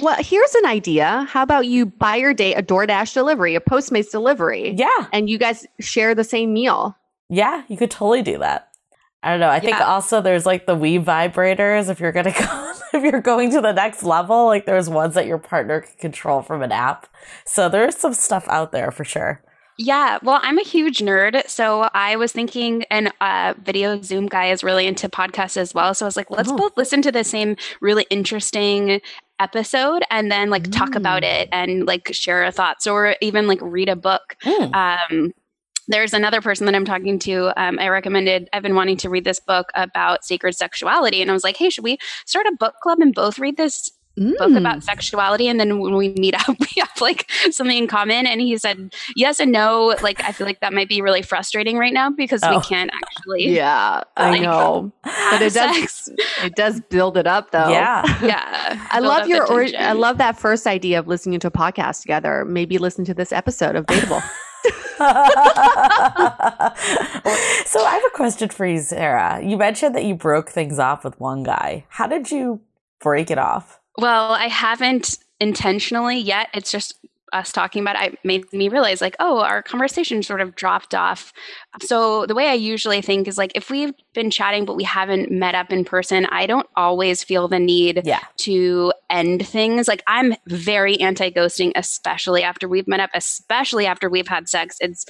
Well, here's an idea. How about you buy your date a DoorDash delivery, a Postmates delivery, Yeah, and you guys share the same meal? yeah, you could totally do that. I don't know. I think Yeah. also there's like the Wii vibrators. If you're gonna go, if you're going to the next level, like there's ones that your partner can control from an app. So there's some stuff out there for sure. Yeah, well, I'm a huge nerd, so I was thinking, and uh, video Zoom guy is really into podcasts as well. So I was like, let's Oh. both listen to the same really interesting episode, and then like talk about Mm. it and like share our thoughts, or even like read a book. Mm. Um, there's another person that I'm talking to. Um, I recommended, I've been wanting to read this book about sacred sexuality. And I was like, hey, should we start a book club and both read this book Mm. about sexuality? And then when we meet up, we have like something in common. And he said, yes and no. Like, I feel like that might be really frustrating right now because Oh. we can't actually. Yeah, I know. But it does sex. it does build it up though. Yeah. Yeah. I love your or- I love that first idea of listening to a podcast together. Maybe listen to this episode of Dateable. so I have a question for you, Sarah. You mentioned that you broke things off with one guy. How did you break it off? Well, I haven't intentionally yet. It's just us talking about it made me realize like, oh, our conversation sort of dropped off. So the way I usually think is like if we've been chatting but we haven't met up in person, I don't always feel the need Yeah. to end things. Like I'm very anti-ghosting, especially after we've met up, especially after we've had sex. It's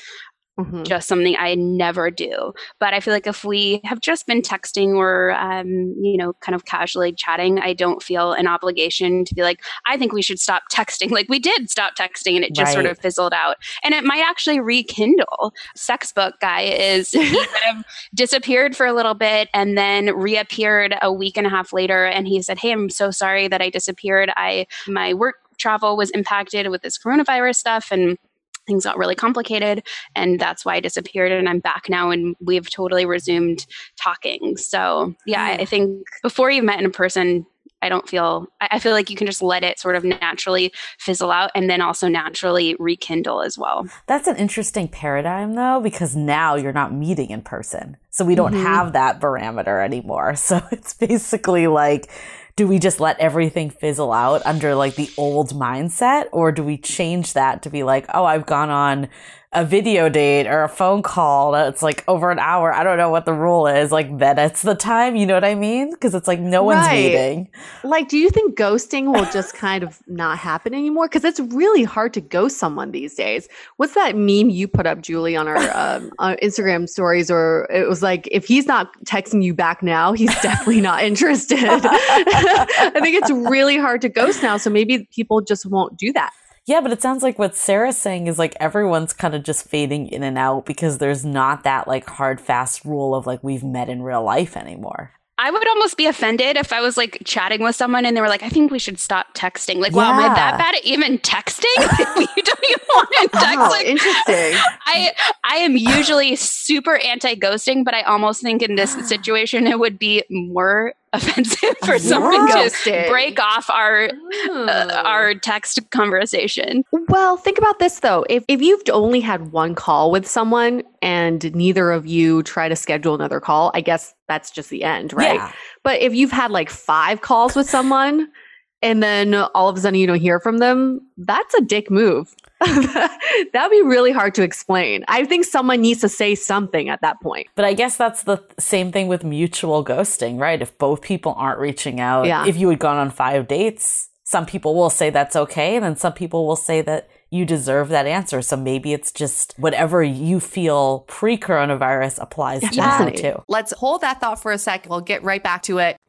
Mhm. just something I never do. But I feel like if we have just been texting or, um, you know, kind of casually chatting, I don't feel an obligation to be like, I think we should stop texting. Like we did stop texting and it just sort of fizzled out. And it might actually rekindle. Sex book guy is, he kind of disappeared for a little bit and then reappeared a week and a half later. And he said, Hey, I'm so sorry that I disappeared. I, my work travel was impacted with this coronavirus stuff and things got really complicated and that's why I disappeared and I'm back now and we've totally resumed talking. So yeah, I- I think before you've met in person, I don't feel I feel like you can just let it sort of naturally fizzle out and then also naturally rekindle as well. That's an interesting paradigm though, because now you're not meeting in person. So we don't Mhm. have that parameter anymore. So it's basically like, do we just let everything fizzle out under like the old mindset? Or do we change that to be like, oh, I've gone on a video date or a phone call that's like over an hour. I don't know what the rule is. Like then it's the time. You know what I mean? Because it's like no one's Right. meeting. Like, do you think ghosting will just kind of not happen anymore? Because it's really hard to ghost someone these days. What's that meme you put up, Julie, on our um, uh, Instagram stories? Or it was like, if he's not texting you back now, he's definitely not interested. I think it's really hard to ghost now. So maybe people just won't do that. Yeah, but it sounds like what Sarah's saying is like everyone's kind of just fading in and out because there's not that like hard, fast rule of like we've met in real life anymore. I would almost be offended if I was like chatting with someone and they were like, I think we should stop texting. Like, wow, am I that bad at even texting? you don't even want to oh, text. Wow, like, interesting. I I am usually super anti ghosting, but I almost think in this situation it would be more offensive for someone to break off our uh, our text conversation. Well, think about this though. If if you've only had one call with someone and neither of you try to schedule another call, I guess that's just the end, right? Yeah. But if you've had like five calls with someone and then all of a sudden you don't hear from them, that's a dick move. That'd be really hard to explain. I think someone needs to say something at that point. But I guess that's the same thing with mutual ghosting, right? If both people aren't reaching out, Yeah. if you had gone on five dates, some people will say that's okay. And then some people will say that you deserve that answer. So maybe it's just whatever you feel pre coronavirus applies to now Fascinating. too. Let's hold that thought for a sec. We'll get right back to it.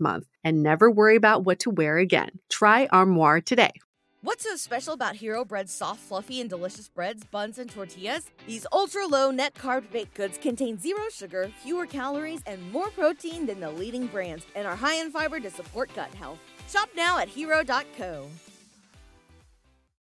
month and never worry about what to wear again. Try Armoire today. What's so special about Hero Bread's soft, fluffy, and delicious breads, buns, and tortillas? These ultra low net carb baked goods contain zero sugar, fewer calories, and more protein than the leading brands, and are high in fiber to support gut health. Shop now at hero.co.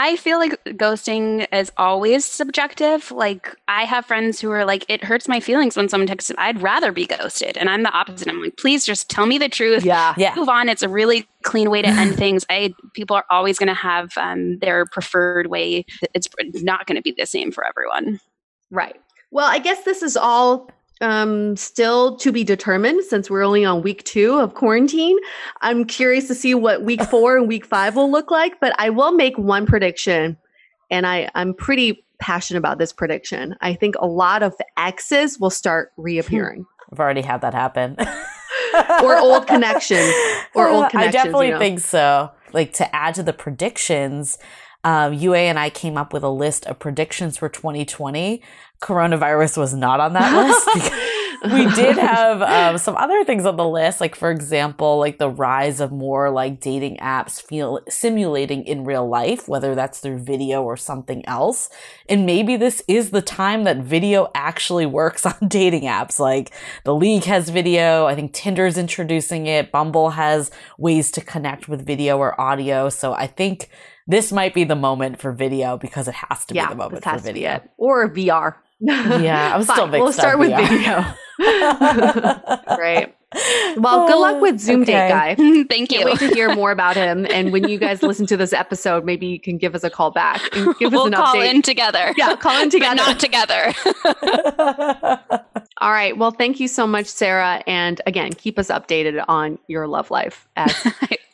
I feel like ghosting is always subjective. Like I have friends who are like, it hurts my feelings when someone texts. I'd rather be ghosted, and I'm the opposite. I'm like, please just tell me the truth. Yeah. Yeah. Move on. It's a really clean way to end things. I people are always going to have um, their preferred way. It's not going to be the same for everyone. Right. Well, I guess this is all um, still to be determined since we're only on week two of quarantine. I'm curious to see what week four and week five will look like, but I will make one prediction, and I, I'm pretty passionate about this prediction. I think a lot of exes will start reappearing. I've already had that happen. Or old connections. Or old I definitely you know. think so. Like to add to the predictions, um, Yue and I came up with a list of predictions for 2020. Coronavirus was not on that list. we did have um, some other things on the list, like for example, like the rise of more like dating apps feel simulating in real life, whether that's through video or something else. And maybe this is the time that video actually works on dating apps. Like the League has video. I think Tinder's introducing it. Bumble has ways to connect with video or audio. So I think this might be the moment for video because it has to yeah, be the moment for has to be video. Or VR. Yeah, I'm still Fine, We'll start on with VR. video. Great. Well, good luck with Zoom Okay. Date Guy. Thank Can't you. wait to hear more about him. And when you guys listen to this episode, maybe you can give us a call back and give we'll an call update. in together. Yeah, call in but together. not together. All right. Well, thank you so much, Sarah. And again, keep us updated on your love life as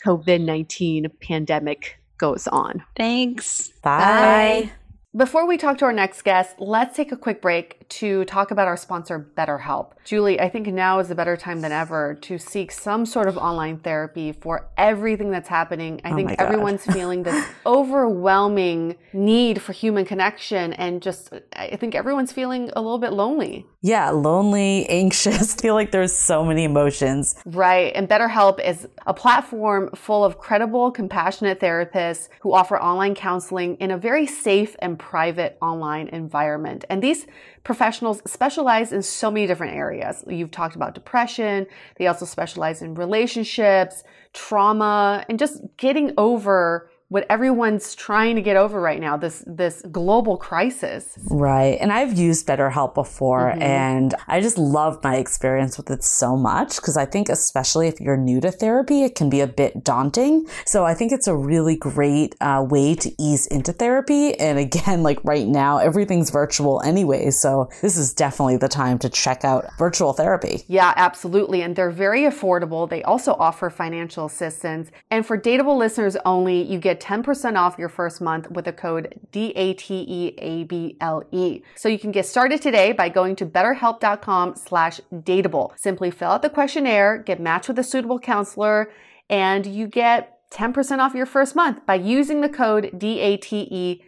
COVID 19 pandemic goes on. Thanks. Bye. Before we talk to our next guest, let's take a quick break to talk about our sponsor, BetterHelp. Julie, I think now is a better time than ever to seek some sort of online therapy for everything that's happening. I Oh think everyone's feeling this overwhelming need for human connection, and just I think everyone's feeling a little bit lonely. Yeah, lonely, anxious. feel like there's so many emotions. Right. And BetterHelp is a platform full of credible, compassionate therapists who offer online counseling in a very safe and private online environment. And these professionals specialize in so many different areas. You've talked about depression. They also specialize in relationships, trauma, and just getting over what everyone's trying to get over right now, this, this global crisis. Right. And I've used BetterHelp before Mhm. and I just love my experience with it so much because I think especially if you're new to therapy, it can be a bit daunting. So I think it's a really great uh, way to ease into therapy. And again, like right now, everything's virtual anyway. So this is definitely the time to check out virtual therapy. Yeah, absolutely. And they're very affordable. They also offer financial assistance. And for Dateable listeners only, you get 10% off your first month with the code D-A-T-E-A-B-L-E. So you can get started today by going to betterhelp.com slash dateable. Simply fill out the questionnaire, get matched with a suitable counselor, and you get 10% off your first month by using the code D-A-T-E-A-B-L-E.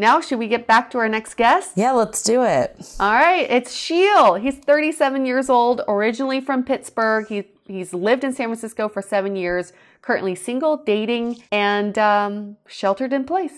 Now, should we get back to our next guest? Yeah, let's do it. All right, it's Sheil. He's 37 years old, originally from Pittsburgh. He, he's lived in San Francisco for seven years, currently single, dating, and um, sheltered in place.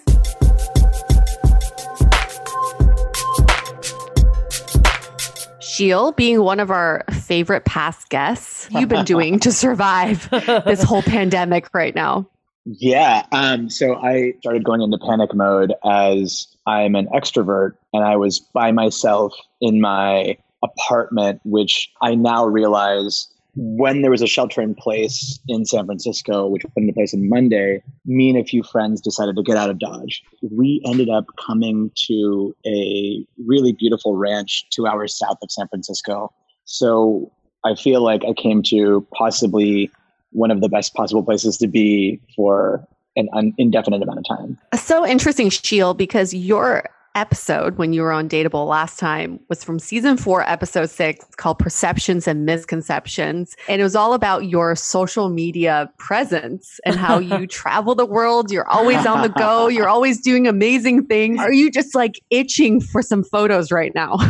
Sheil, being one of our favorite past guests, you've been doing to survive this whole pandemic right now. Yeah. Um, so I started going into panic mode as I'm an extrovert and I was by myself in my apartment, which I now realize when there was a shelter in place in San Francisco, which went into place on Monday, me and a few friends decided to get out of Dodge. We ended up coming to a really beautiful ranch two hours south of San Francisco. So I feel like I came to possibly one of the best possible places to be for an indefinite amount of time. So interesting, Sheil, because your episode when you were on Dateable last time was from season four, episode six, called Perceptions and Misconceptions. And it was all about your social media presence and how you travel the world. You're always on the go. You're always doing amazing things. Are you just like itching for some photos right now?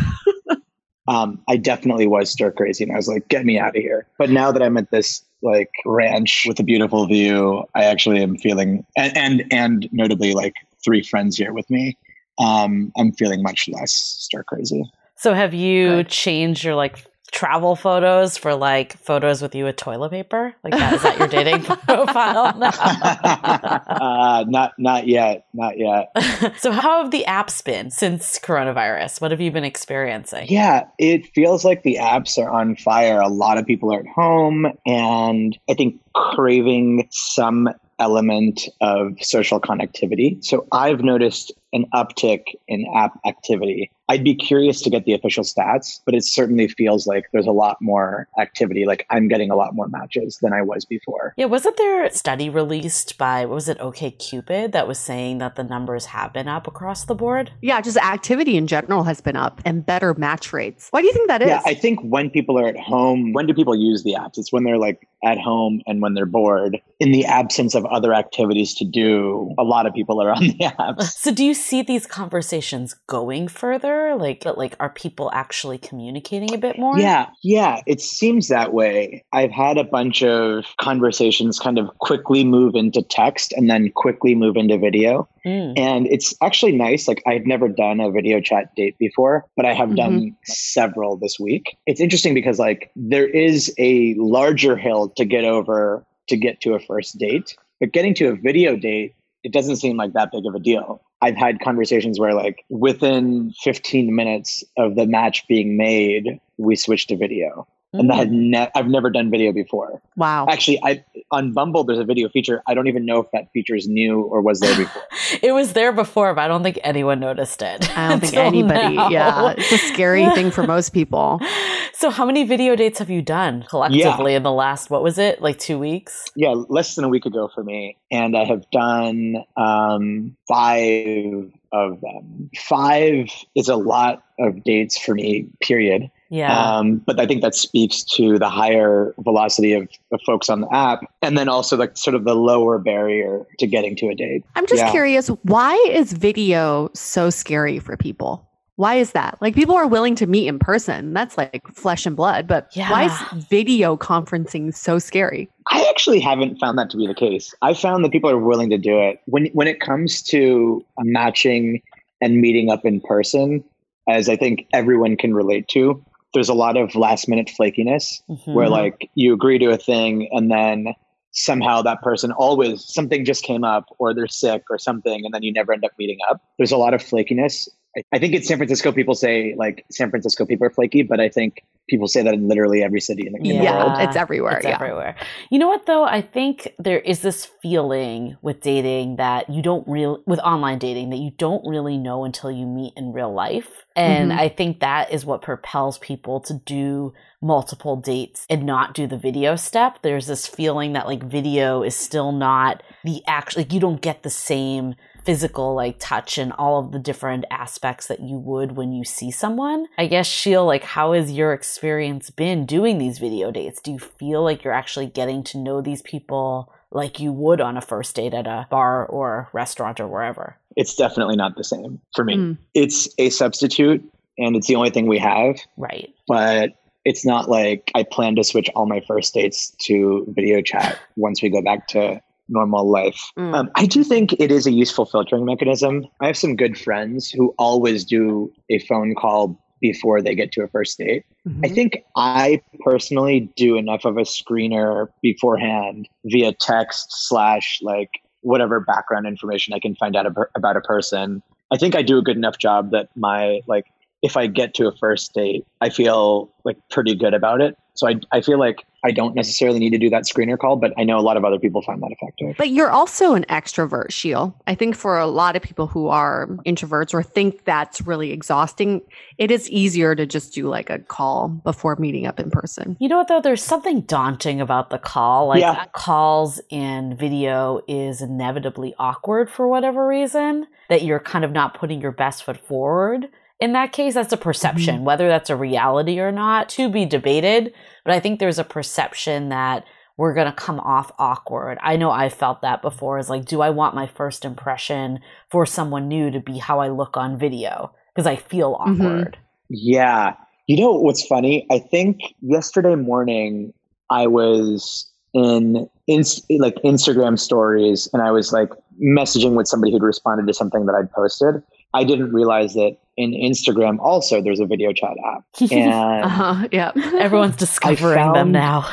Um, I definitely was stir crazy and I was like, get me out of here. But now that I'm at this like ranch with a beautiful view, I actually am feeling and and, and notably like three friends here with me. Um, I'm feeling much less stir crazy. So have you changed your like travel photos for like photos with you with toilet paper? Like that is that your dating profile now? uh, not not yet, not yet. so how have the apps been since coronavirus? What have you been experiencing? Yeah, it feels like the apps are on fire. A lot of people are at home and I think craving some element of social connectivity. So I've noticed an uptick in app activity. I'd be curious to get the official stats, but it certainly feels like there's a lot more activity. Like I'm getting a lot more matches than I was before. Yeah, wasn't there a study released by what was it, OK Cupid, that was saying that the numbers have been up across the board? Yeah, just activity in general has been up and better match rates. Why do you think that is? Yeah, I think when people are at home, when do people use the apps? It's when they're like at home and when they're bored. in the absence of other activities to do, a lot of people are on the apps. So do you see these conversations going further? Like like are people actually communicating a bit more? Yeah, yeah, it seems that way. I've had a bunch of conversations kind of quickly move into text and then quickly move into video. Mm. And it's actually nice. Like I've never done a video chat date before, but I have mm-hmm. done several this week. It's interesting because like there is a larger hill to get over to get to a first date, but getting to a video date, it doesn't seem like that big of a deal. I've had conversations where like within 15 minutes of the match being made, we switched to video. And that had mm. ne- I've never done video before. Wow. Actually, I on Bumble there's a video feature. I don't even know if that feature is new or was there before. it was there before, but I don't think anyone noticed it. I don't think anybody. Now. Yeah, it's a scary thing for most people. So, how many video dates have you done collectively yeah. in the last? What was it like two weeks? Yeah, less than a week ago for me, and I have done um, five of them. Five is a lot of dates for me. Period. Yeah. Um, but I think that speaks to the higher velocity of, of folks on the app and then also like sort of the lower barrier to getting to a date. I'm just yeah. curious, why is video so scary for people? Why is that? Like people are willing to meet in person. That's like flesh and blood. But yeah. why is video conferencing so scary? I actually haven't found that to be the case. I found that people are willing to do it. When when it comes to matching and meeting up in person, as I think everyone can relate to, there's a lot of last minute flakiness mm-hmm. where like you agree to a thing and then somehow that person always something just came up or they're sick or something and then you never end up meeting up there's a lot of flakiness I think in San Francisco, people say like San Francisco people are flaky, but I think people say that in literally every city in the, in yeah, the world. It's everywhere. It's yeah. everywhere. You know what though? I think there is this feeling with dating that you don't really, with online dating, that you don't really know until you meet in real life. And mm-hmm. I think that is what propels people to do multiple dates and not do the video step. There's this feeling that like video is still not the actual, like you don't get the same physical like touch and all of the different aspects that you would when you see someone. I guess Sheil, like how has your experience been doing these video dates? Do you feel like you're actually getting to know these people like you would on a first date at a bar or restaurant or wherever? It's definitely not the same for me. Mm. It's a substitute and it's the only thing we have. Right. But it's not like I plan to switch all my first dates to video chat once we go back to normal life. Mm. Um, I do think it is a useful filtering mechanism. I have some good friends who always do a phone call before they get to a first date. Mm-hmm. I think I personally do enough of a screener beforehand via text slash like whatever background information I can find out about a person. I think I do a good enough job that my like if I get to a first date, I feel like pretty good about it. So I, I feel like I don't necessarily need to do that screener call, but I know a lot of other people find that effective. But you're also an extrovert, Sheil. I think for a lot of people who are introverts or think that's really exhausting, it is easier to just do like a call before meeting up in person. You know what though? There's something daunting about the call. Like yeah. calls in video is inevitably awkward for whatever reason, that you're kind of not putting your best foot forward in that case, that's a perception. Mm-hmm. Whether that's a reality or not, to be debated. But I think there's a perception that we're going to come off awkward. I know I felt that before is like, do I want my first impression for someone new to be how I look on video? Because I feel mm-hmm. awkward. Mm-hmm. Yeah. You know what's funny? I think yesterday morning I was in, in like Instagram stories and I was like messaging with somebody who'd responded to something that I'd posted. I didn't realize that in Instagram also there's a video chat app. And uh-huh, yeah, everyone's discovering found, them now.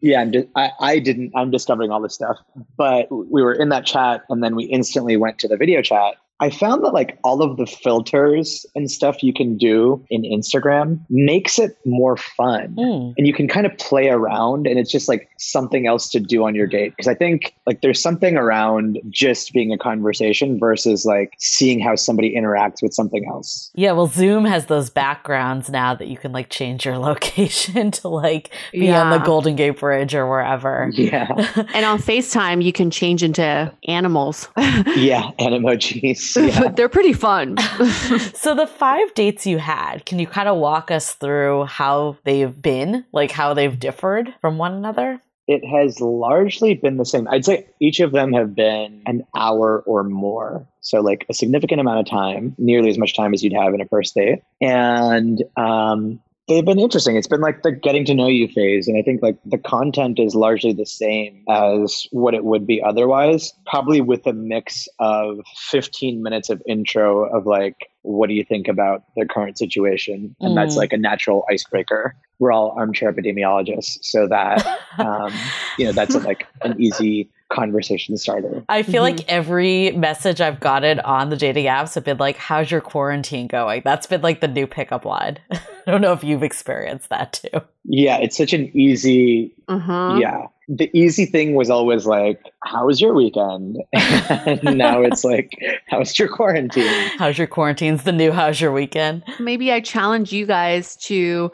yeah, I'm I, I didn't. I'm discovering all this stuff. But we were in that chat, and then we instantly went to the video chat, I found that like all of the filters and stuff you can do in Instagram makes it more fun. Mm. And you can kind of play around and it's just like something else to do on your date. Cause I think like there's something around just being a conversation versus like seeing how somebody interacts with something else. Yeah. Well, Zoom has those backgrounds now that you can like change your location to like be yeah. on the Golden Gate Bridge or wherever. Yeah. and on FaceTime, you can change into animals. yeah. Animojis. Yeah. They're pretty fun. so the five dates you had, can you kind of walk us through how they've been, like how they've differed from one another? It has largely been the same. I'd say each of them have been an hour or more. So, like a significant amount of time, nearly as much time as you'd have in a first date. And um, they've been interesting. It's been like the getting to know you phase. And I think like the content is largely the same as what it would be otherwise, probably with a mix of 15 minutes of intro of like, what do you think about the current situation? And mm. that's like a natural icebreaker. We're all armchair epidemiologists. So that, um, you know, that's like an easy conversation starter. I feel mm-hmm. like every message I've gotten on the dating apps have been like, "How's your quarantine going?" That's been like the new pickup line. I don't know if you've experienced that too. Yeah, it's such an easy. Mm-hmm. Yeah, the easy thing was always like, "How was your weekend?" and now it's like, "How's your quarantine?" How's your quarantine's the new "How's your weekend?" Maybe I challenge you guys to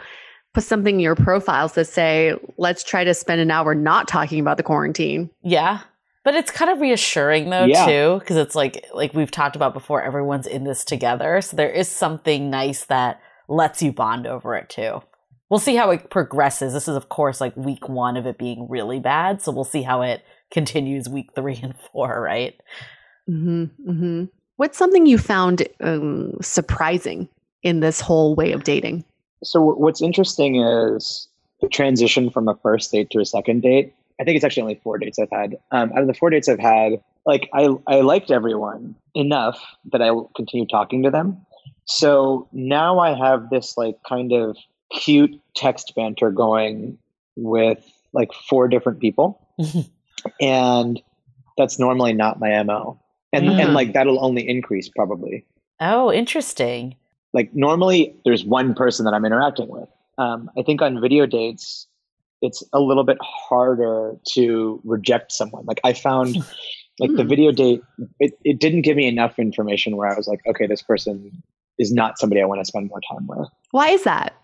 put something in your profiles that say, let's try to spend an hour not talking about the quarantine. Yeah. But it's kind of reassuring though yeah. too because it's like like we've talked about before everyone's in this together so there is something nice that lets you bond over it too. We'll see how it progresses. This is of course like week 1 of it being really bad so we'll see how it continues week 3 and 4, right? Mhm. Mhm. What's something you found um, surprising in this whole way of dating? So what's interesting is the transition from a first date to a second date. I think it's actually only four dates I've had. Um, out of the four dates I've had, like I I liked everyone enough that I will continue talking to them. So now I have this like kind of cute text banter going with like four different people, and that's normally not my mo. And mm. and like that'll only increase probably. Oh, interesting like normally there's one person that I'm interacting with. Um, I think on video dates, it's a little bit harder to reject someone. Like I found like the hmm. video date, it, it didn't give me enough information where I was like, okay, this person is not somebody I want to spend more time with. Why is that?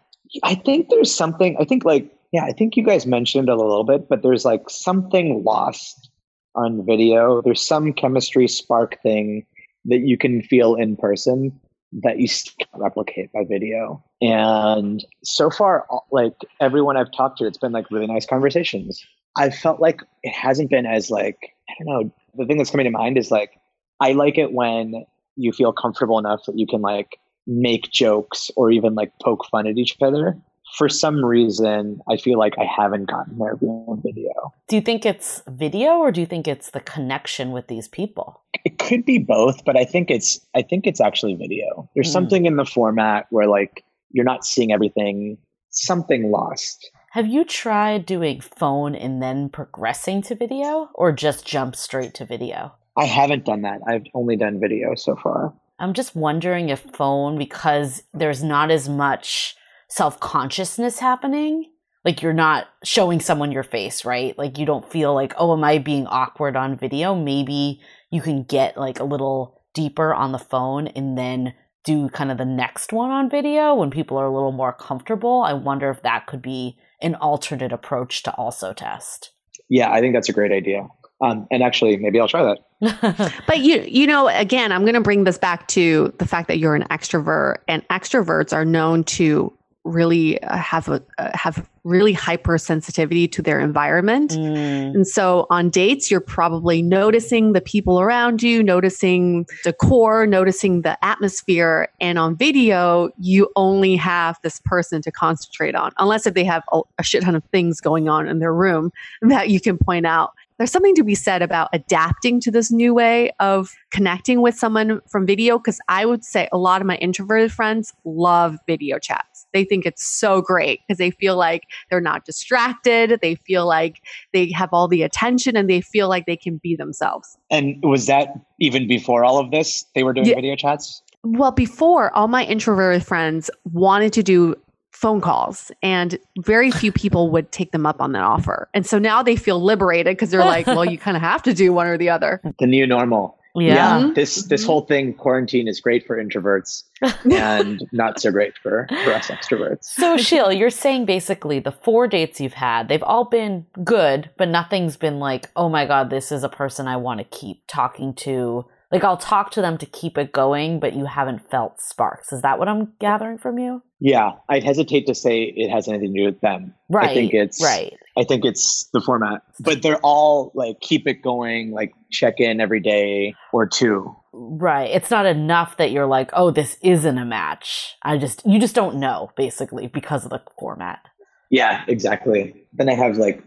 I think there's something, I think like, yeah, I think you guys mentioned a little bit, but there's like something lost on video. There's some chemistry spark thing that you can feel in person that you can't replicate by video. And so far, like everyone I've talked to, it's been like really nice conversations. I felt like it hasn't been as like, I don't know, the thing that's coming to mind is like, I like it when you feel comfortable enough that you can like make jokes or even like poke fun at each other for some reason, I feel like I haven't gotten there via video. Do you think it's video or do you think it's the connection with these people? It could be both, but I think it's I think it's actually video. There's mm. something in the format where like you're not seeing everything, something lost. Have you tried doing phone and then progressing to video or just jump straight to video? I haven't done that. I've only done video so far. I'm just wondering if phone because there's not as much self consciousness happening. Like you're not showing someone your face, right? Like you don't feel like, oh, am I being awkward on video? Maybe you can get like a little deeper on the phone and then do kind of the next one on video when people are a little more comfortable. I wonder if that could be an alternate approach to also test. Yeah, I think that's a great idea. Um, and actually, maybe I'll try that. but you, you know, again, I'm going to bring this back to the fact that you're an extrovert, and extroverts are known to really uh, have a uh, have really hypersensitivity to their environment. Mm. And so on dates you're probably noticing the people around you, noticing decor, noticing the atmosphere and on video you only have this person to concentrate on unless if they have a, a shit ton of things going on in their room that you can point out there's something to be said about adapting to this new way of connecting with someone from video because I would say a lot of my introverted friends love video chats. They think it's so great because they feel like they're not distracted. They feel like they have all the attention and they feel like they can be themselves. And was that even before all of this? They were doing yeah. video chats? Well, before all my introverted friends wanted to do phone calls and very few people would take them up on that offer. And so now they feel liberated because they're like, well, you kind of have to do one or the other. The new normal. Yeah. yeah. Mm-hmm. This this whole thing quarantine is great for introverts and not so great for, for us extroverts. So Sheil, you're saying basically the four dates you've had, they've all been good, but nothing's been like, oh my God, this is a person I want to keep talking to. Like I'll talk to them to keep it going, but you haven't felt sparks. Is that what I'm gathering from you? Yeah, I'd hesitate to say it has anything to do with them. Right. I think it's right. I think it's the format, but they're all like keep it going, like check in every day or two. Right. It's not enough that you're like, oh, this isn't a match. I just, you just don't know, basically, because of the format. Yeah, exactly. Then I have like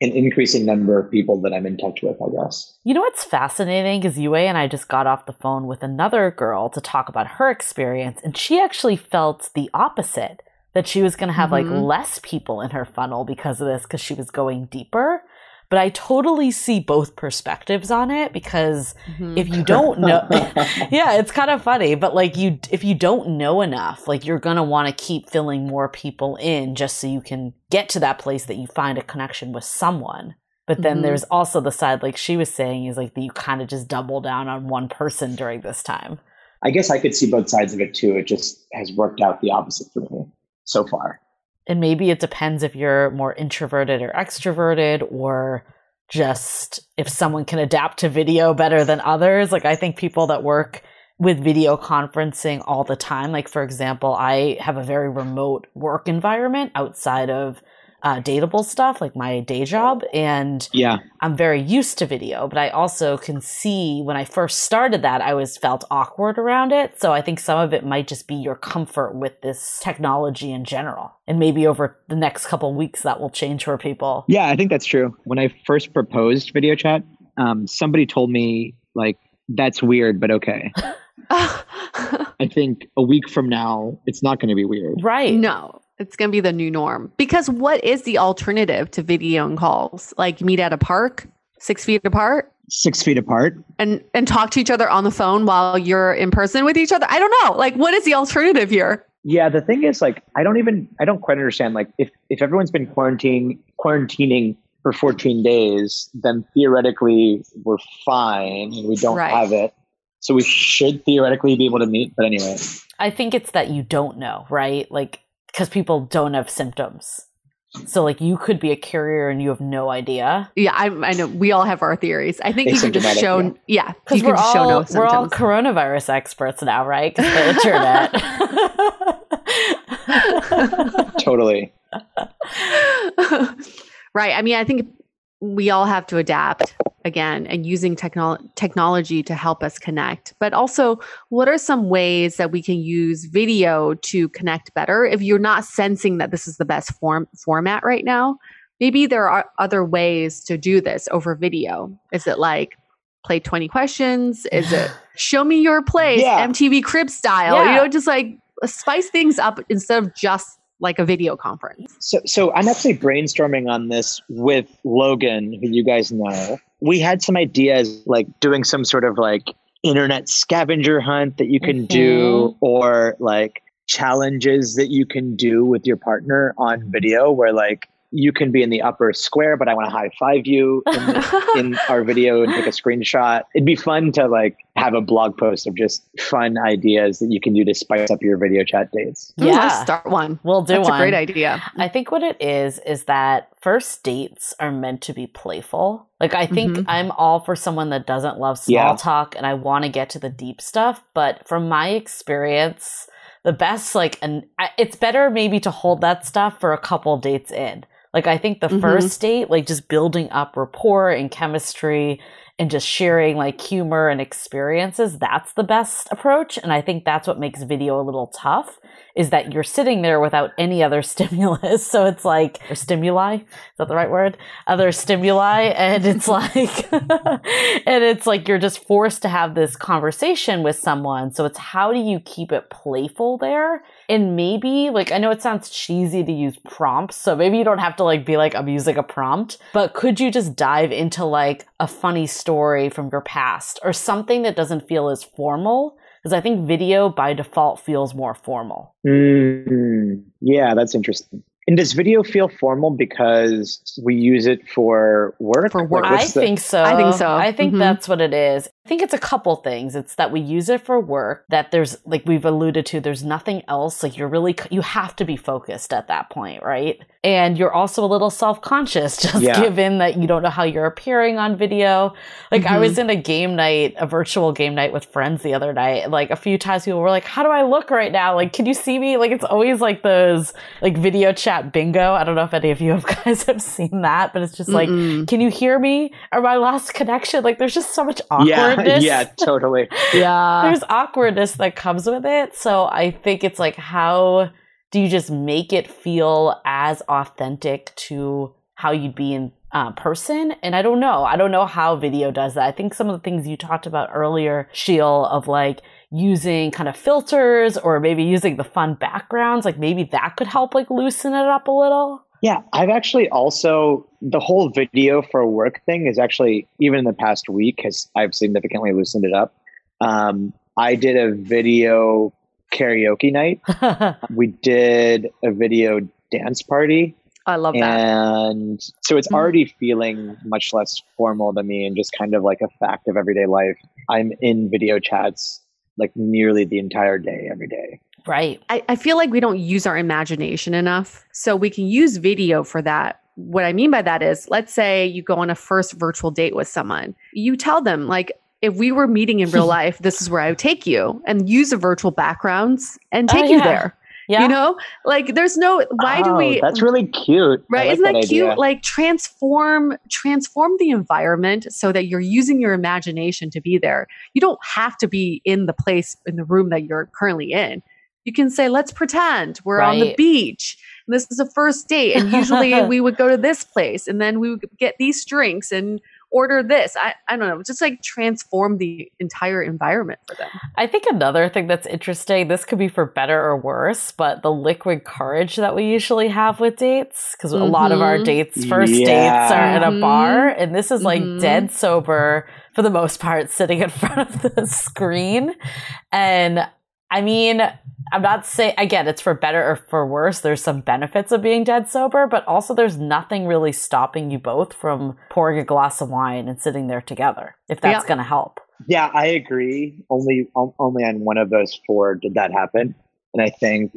an increasing number of people that I'm in touch with, I guess. You know what's fascinating is Yue and I just got off the phone with another girl to talk about her experience, and she actually felt the opposite that she was going to have Mhm. like less people in her funnel because of this, because she was going deeper. But I totally see both perspectives on it because Mhm. if you don't know, yeah, it's kind of funny. But like you, if you don't know enough, like you're gonna want to keep filling more people in just so you can get to that place that you find a connection with someone. But then Mhm. there's also the side, like she was saying, is like that you kind of just double down on one person during this time. I guess I could see both sides of it too. It just has worked out the opposite for me so far. And maybe it depends if you're more introverted or extroverted, or just if someone can adapt to video better than others. Like, I think people that work with video conferencing all the time, like, for example, I have a very remote work environment outside of uh, dateable stuff, like my day job. And Yeah. I'm very used to video, but I also can see when I first started that, I was felt awkward around it. So I think some of it might just be your comfort with this technology in general. And maybe over the next couple of weeks, that will change for people. Yeah, I think that's true. When I first proposed video chat, um, somebody told me like that's weird, but okay. I think a week from now, it's not going to be weird. Right. No, it's going to be the new norm. Because what is the alternative to video and calls? Like meet at a park, six feet apart, Six feet apart. and and talk to each other on the phone while you're in person with each other. I don't know. Like, what is the alternative here? Yeah, the thing is, like, I don't even, I don't quite understand. Like, if if everyone's been quarantining quarantining for 14 days, then theoretically we're fine and we don't Right. have it. So we should theoretically be able to meet. But anyway, I think it's that you don't know, right? Like, because people don't have symptoms. So, like, you could be a carrier and you have no idea. Yeah, I, I know we all have our theories. I think you can just show, yeah. yeah, Because you we're, can show all, no we're all coronavirus experts now, right? 'Cause the internet. totally. right. I mean, I think we all have to adapt again and using technol- technology to help us connect. But also, what are some ways that we can use video to connect better? If you're not sensing that this is the best form format right now, maybe there are other ways to do this over video. Is it like play 20 questions? Is it show me your place, Yeah. MTV Crib style? Yeah. You know, just like spice things up instead of just like a video conference. So, so I'm actually brainstorming on this with Logan, who you guys know. We had some ideas, like doing some sort of like internet scavenger hunt that you can do, mm-hmm. or like challenges that you can do with your partner on video, where like you can be in the upper square, but I want to high five you in, the, in our video and take a screenshot. It'd be fun to like have a blog post of just fun ideas that you can do to spice up your video chat dates. Ooh, let's Yeah. start one. we'll do That's one. a great idea. I think what it is is that first dates are meant to be playful. Like I think Mhm. I'm all for someone that doesn't love small Yeah. talk and I want to get to the deep stuff, but from my experience, the best like and it's better maybe to hold that stuff for a couple dates in. Like I think the Mhm. first date, like just building up rapport and chemistry and just sharing like humor and experiences, that's the best approach. And I think that's what makes video a little tough is that you're sitting there without any other stimulus. So it's like, or stimuli, is that the right word? Other stimuli. And it's like, and it's like you're just forced to have this conversation with someone. So it's how do you keep it playful there? And maybe, like, I know it sounds cheesy to use prompts. So maybe you don't have to like be like, I'm using a prompt, but could you just dive into like a funny story from your past or something that doesn't feel as formal? Because I think video by default feels more formal. Mm, yeah, that's interesting. And does video feel formal because we use it for work? For work. Like, I the- think so. I think so. I think Mhm. that's what it is. I think it's a couple things. It's that we use it for work, that there's, like we've alluded to, there's nothing else. Like you're really, you have to be focused at that point, right? And you're also a little self conscious, just Yeah. given that you don't know how you're appearing on video. Like I Mm-hmm. was in a game night, a virtual game night with friends the other night. and, Like a few times people were like, how do I look right now? Like, can you see me? Like it's always like those, like video chat bingo. I don't know if any of you guys have seen that, but it's just like, Mm-mm. can you hear me? Or my lost connection? Like there's just so much Yeah, awkwardness. yeah, totally. Yeah. There's awkwardness that comes with it. So I think it's like, how do you just make it feel as authentic to how you'd be in uh, person? And I don't know. I don't know how video does that. I think some of the things you talked about earlier, Sheil, of like using kind of filters or maybe using the fun backgrounds, like maybe that could help like loosen it up a little. Yeah, I've actually also the whole video for work thing is actually even in the past week has I've significantly loosened it up. Um, I did a video karaoke night. we did a video dance party. I love that. And so it's already feeling much less formal to me and just kind of like a fact of everyday life. I'm in video chats like nearly the entire day every day. Right. I, I feel like we don't use our imagination enough. So we can use video for that. What I mean by that is, let's say you go on a first virtual date with someone. You tell them, like, if we were meeting in real life, this is where I would take you and use a virtual backgrounds and Oh, take you there. Yeah. You know, like there's no, why do Oh, we, That's really cute. Right like isn't that, cute idea. like transform transform the environment so that you're using your imagination to be there you don't have to be in the place in the room that you're currently in you can say let's pretend we're on the beach and this is a first date and usually we would go to this place and then we would get these drinks and order this i, I don't know just like transform the entire environment for them I think another thing that's interesting, this could be for better or worse, but the liquid courage that we usually have with dates, because a lot of our Mhm. dates, first dates, are in a Mhm. bar, and this is like Mhm. dead sober for the most part, sitting in front of the screen. And I mean, I'm not saying, again, it's for better or for worse. There's some benefits of being dead sober, but also there's nothing really stopping you both from pouring a glass of wine and sitting there together, if that's Yeah. going to help. Yeah, I agree. Only o- only on one of those four did that happen, and I think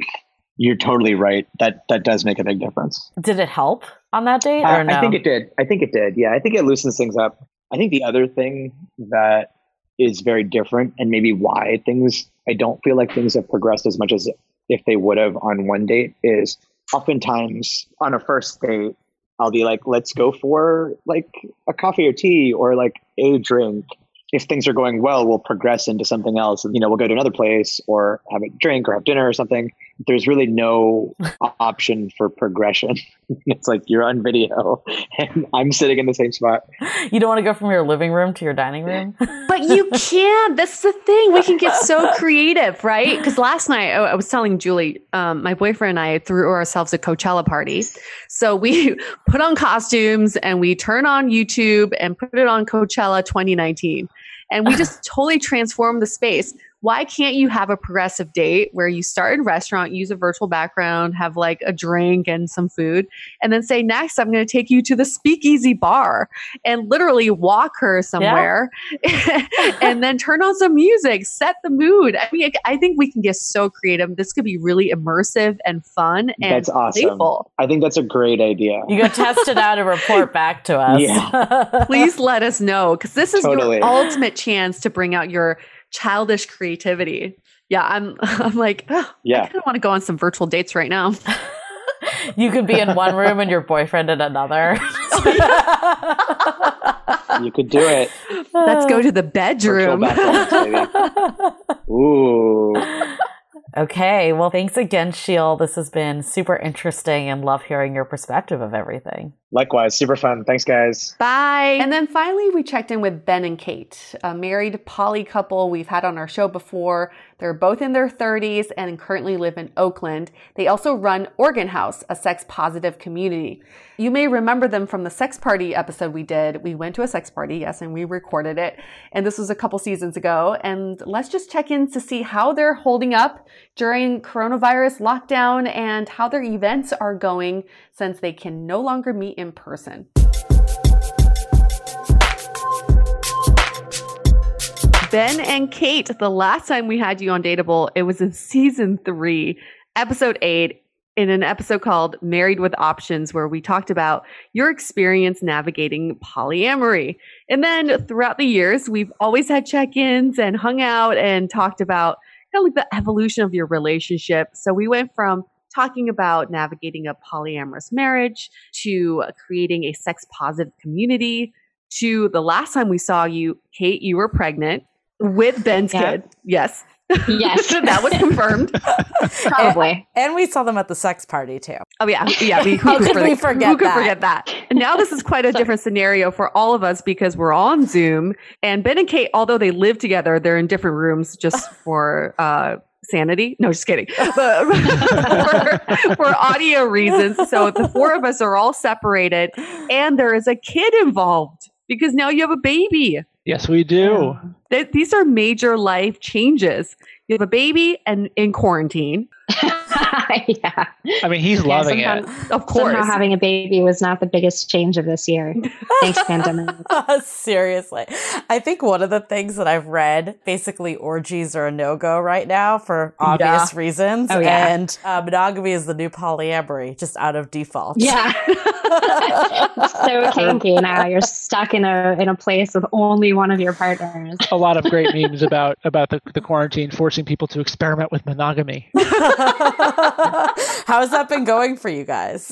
you're totally right. That that does make a big difference. Did it help on that date I, or no? I think it did. I think it did. Yeah, I think it loosens things up. I think the other thing that is very different, and maybe why things I don't feel like things have progressed as much as if they would have on one date is oftentimes on a first date. I'll be like, let's go for like a coffee or tea or like a drink. If things are going well, we'll progress into something else. You know, we'll go to another place or have a drink or have dinner or something. There's really no option for progression. it's like you're on video and I'm sitting in the same spot. You don't want to go from your living room to your dining room? But you can. That's the thing. We can get so creative, right? Because last night I, I was telling Julie, um, my boyfriend and I threw ourselves a Coachella party. So we put on costumes and we turn on YouTube and put it on Coachella 2019. And we just totally transformed the space. Why can't you have a progressive date where you start in a restaurant, use a virtual background, have like a drink and some food, and then say, next, I'm going to take you to the speakeasy bar and literally walk her somewhere and then turn on some music, set the mood. I mean, I think we can get so creative. This could be really immersive and fun and That's awesome. playful. I think that's a great idea. You go test it out and report back to us. Yeah. Please let us know because this is Totally. your ultimate chance to bring out your childish creativity. Yeah, I'm. I'm like, "Ugh, I Yeah. kind of want to go on some virtual dates right now. you could be in one room and your boyfriend in another. You could do it. Let's go to the bedroom. backgrounds. Ooh. okay. Well, thanks again, Sheil. This has been super interesting and love hearing your perspective of everything. Likewise, super fun. Thanks, guys. Bye. And then finally, we checked in with Ben and Kate, a married poly couple we've had on our show before. They're both in their 30s and currently live in Oakland. They also run Organ House, a sex positive community. You may remember them from the sex party episode we did. We went to a sex party, yes, and we recorded it. And this was a couple seasons ago. And let's just check in to see how they're holding up during coronavirus lockdown and how their events are going since they can no longer meet in person. Ben and Kate, the last time we had you on Dateable, it was in season three, episode eight, in an episode called Married with Options, where we talked about your experience navigating polyamory. And then throughout the years, we've always had check ins and hung out and talked about kind of like the evolution of your relationship. So we went from talking about navigating a polyamorous marriage to creating a sex positive community to the last time we saw you, Kate, you were pregnant with Ben's Yeah. kid. Yes. Yes. that was confirmed. Probably. And we saw them at the sex party too. Oh yeah, yeah. We, How who could we forget- forget Who could that? forget that? And now this is quite a different scenario for all of us because we're on Zoom, and Ben and Kate, although they live together, they're in different rooms just for uh, sanity. No, just kidding. But for, for audio reasons, so the four of us are all separated, and there is a kid involved because now you have a baby. Yes, we do. Th- these are major life changes. You have a baby and in quarantine. yeah. I mean, he's Yeah, loving it. Of course. Somehow having a baby was not the biggest change of this year. Thanks, pandemic. Seriously. I think one of the things that I've read, basically orgies are a no-go right now for obvious Yeah. reasons. Oh, yeah. And uh, monogamy is the new polyamory, just out of default. Yeah. so kinky now. You're stuck in a in a place with only one of your partners. A lot of great memes about about the, the quarantine forcing people to experiment with monogamy. How has that been going for you guys?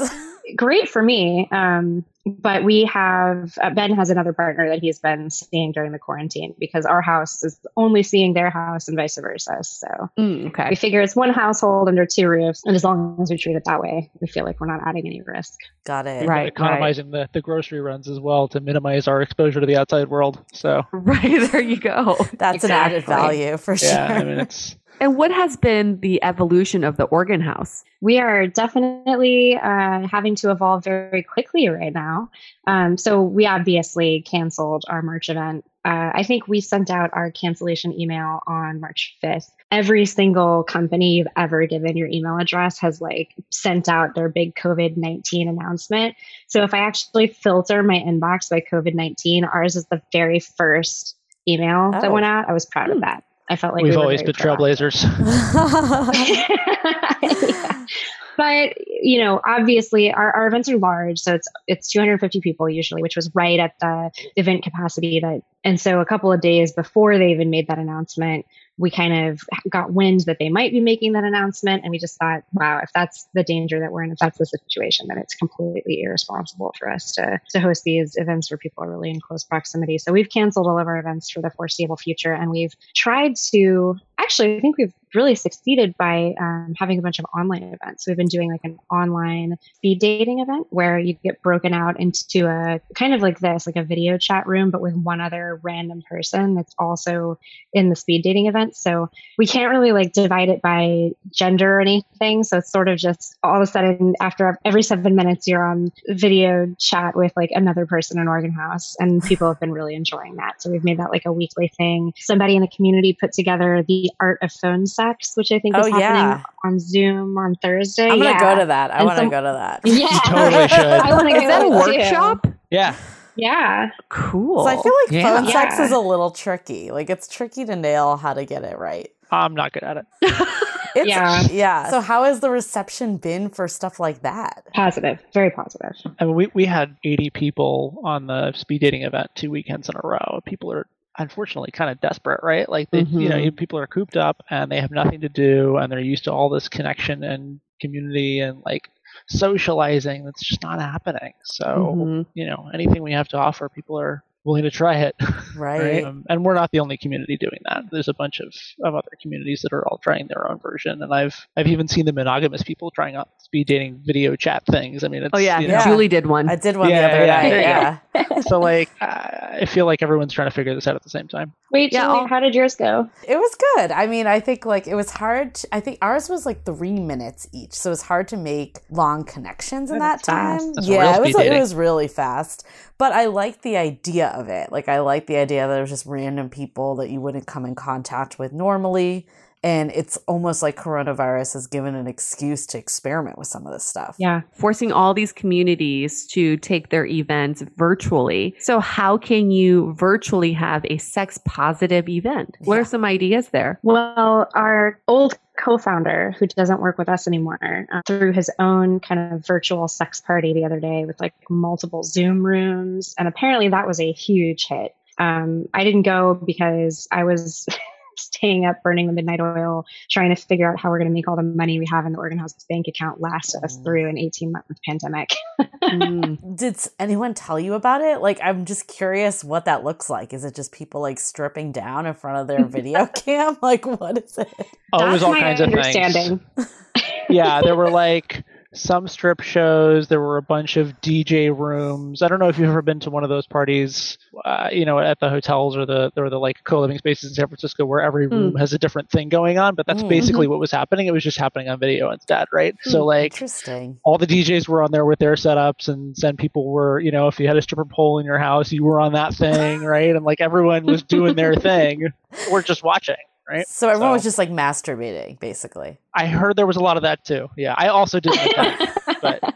Great for me. Um, but we have uh, Ben has another partner that he's been seeing during the quarantine because our house is only seeing their house and vice versa. So okay. we figure it's one household under two roofs, and as long as we treat it that way, we feel like we're not adding any risk. Got it. We're economizing the, the grocery runs as well to minimize our exposure to the outside world. So Right there you go. That's an added value for sure. yeah, I mean it's And what has been the evolution of the organ house? We are definitely uh, having to evolve very quickly right now. Um, so we obviously canceled our March event. Uh, I think we sent out our cancellation email on March 5th. Every single company you've ever given your email address has like sent out their big COVID 19 announcement. So if I actually filter my inbox by COVID 19, ours is the very first email that Oh. went out. I was proud of that. I felt like we we've were always been trailblazers. but you know obviously our, our events are large so it's it's 250 people usually which was right at the event capacity that and so a couple of days before they even made that announcement we kind of got wind that they might be making that announcement and we just thought wow if that's the danger that we're in if that's the situation then it's completely irresponsible for us to to host these events where people are really in close proximity. So we've canceled all of our events for the foreseeable future and we've tried to actually i think we've really succeeded by um, having a bunch of online events. We've been doing like an online speed dating event where you get broken out into a kind of like this like a video chat room but with one other random person that's also in the speed dating event. So we can't really like divide it by gender or anything. So it's sort of just all of a sudden after every seven minutes you're on video chat with like another person in Oregon House and people have been really enjoying that. So we've made that like a weekly thing. Somebody in the community put together the art of phone sex which I think is Oh, happening yeah. on Zoom on Thursday I'm gonna Yeah. go to that. I And want to some- go to that. yeah totally should. I want to go Is that a too. workshop? Yeah. Yeah. Cool. So I feel like Yeah. phone sex is a little tricky. Like it's tricky to nail how to get it right. I'm not good at it. It's, Yeah. yeah. So how has the reception been for stuff like that? Positive. Very positive. I mean, we, we had 80 people on the speed dating event two weekends in a row. People are unfortunately kind of desperate, right? Like, they, you know, Mhm. people are cooped up and they have nothing to do and they're used to all this connection and community and like socializing that's just not happening. So, Mhm. you know, anything we have to offer, people are willing to try it. Right. Um, and we're not the only community doing that. There's a bunch of, of other communities that are all trying their own version. And I've I've even seen the monogamous people trying out speed dating video chat things. I mean, it's Oh yeah, you know, Julie did one. I did one Yeah, the other yeah, night. there Yeah. so like I I feel like everyone's trying to figure this out at the same time. Wait, Yeah, Julie, how did yours go? It was good. I mean, I think like it was hard. To, I think ours was like three minutes each, so it was hard to make long connections in that fast. time. That's yeah, it was speed it was really fast. But I liked the idea of it. Like I like the idea that was just random people that you wouldn't come in contact with normally, And it's almost like coronavirus has given an excuse to experiment with some of this stuff. Yeah. Forcing all these communities to take their events virtually. So, how can you virtually have a sex positive event? What are some ideas there? Well, our old co-founder who doesn't work with us anymore uh, threw his own kind of virtual sex party the other day with like multiple zoom rooms and apparently that was a huge hit um, i didn't go because i was staying up burning the midnight oil trying to figure out how we're going to make all the money we have in the oregon house bank account last us through an 18 month pandemic mm. Did anyone tell you about it? Like, I'm just curious what that looks like. Is it just people like stripping down in front of their video cam? Like, what is it? Oh, That's it was all kinds of things. yeah, there were like some strip shows. There were a bunch of DJ rooms. I don't know if you've ever been to one of those parties, uh, you know, at the hotels or the or the like co-living spaces in San Francisco, where every room mm. has a different thing going on. But that's mm. basically mm-hmm. what was happening. It was just happening on video instead, right? Mm. So like, interesting. All the DJs were on there with their setups, and then people were, you know, if you had a stripper pole in your house, you were on that thing, right? And like everyone was doing their thing. We're just watching right? So everyone so, was just like masturbating, basically. I heard there was a lot of that too. Yeah, I also did that, but.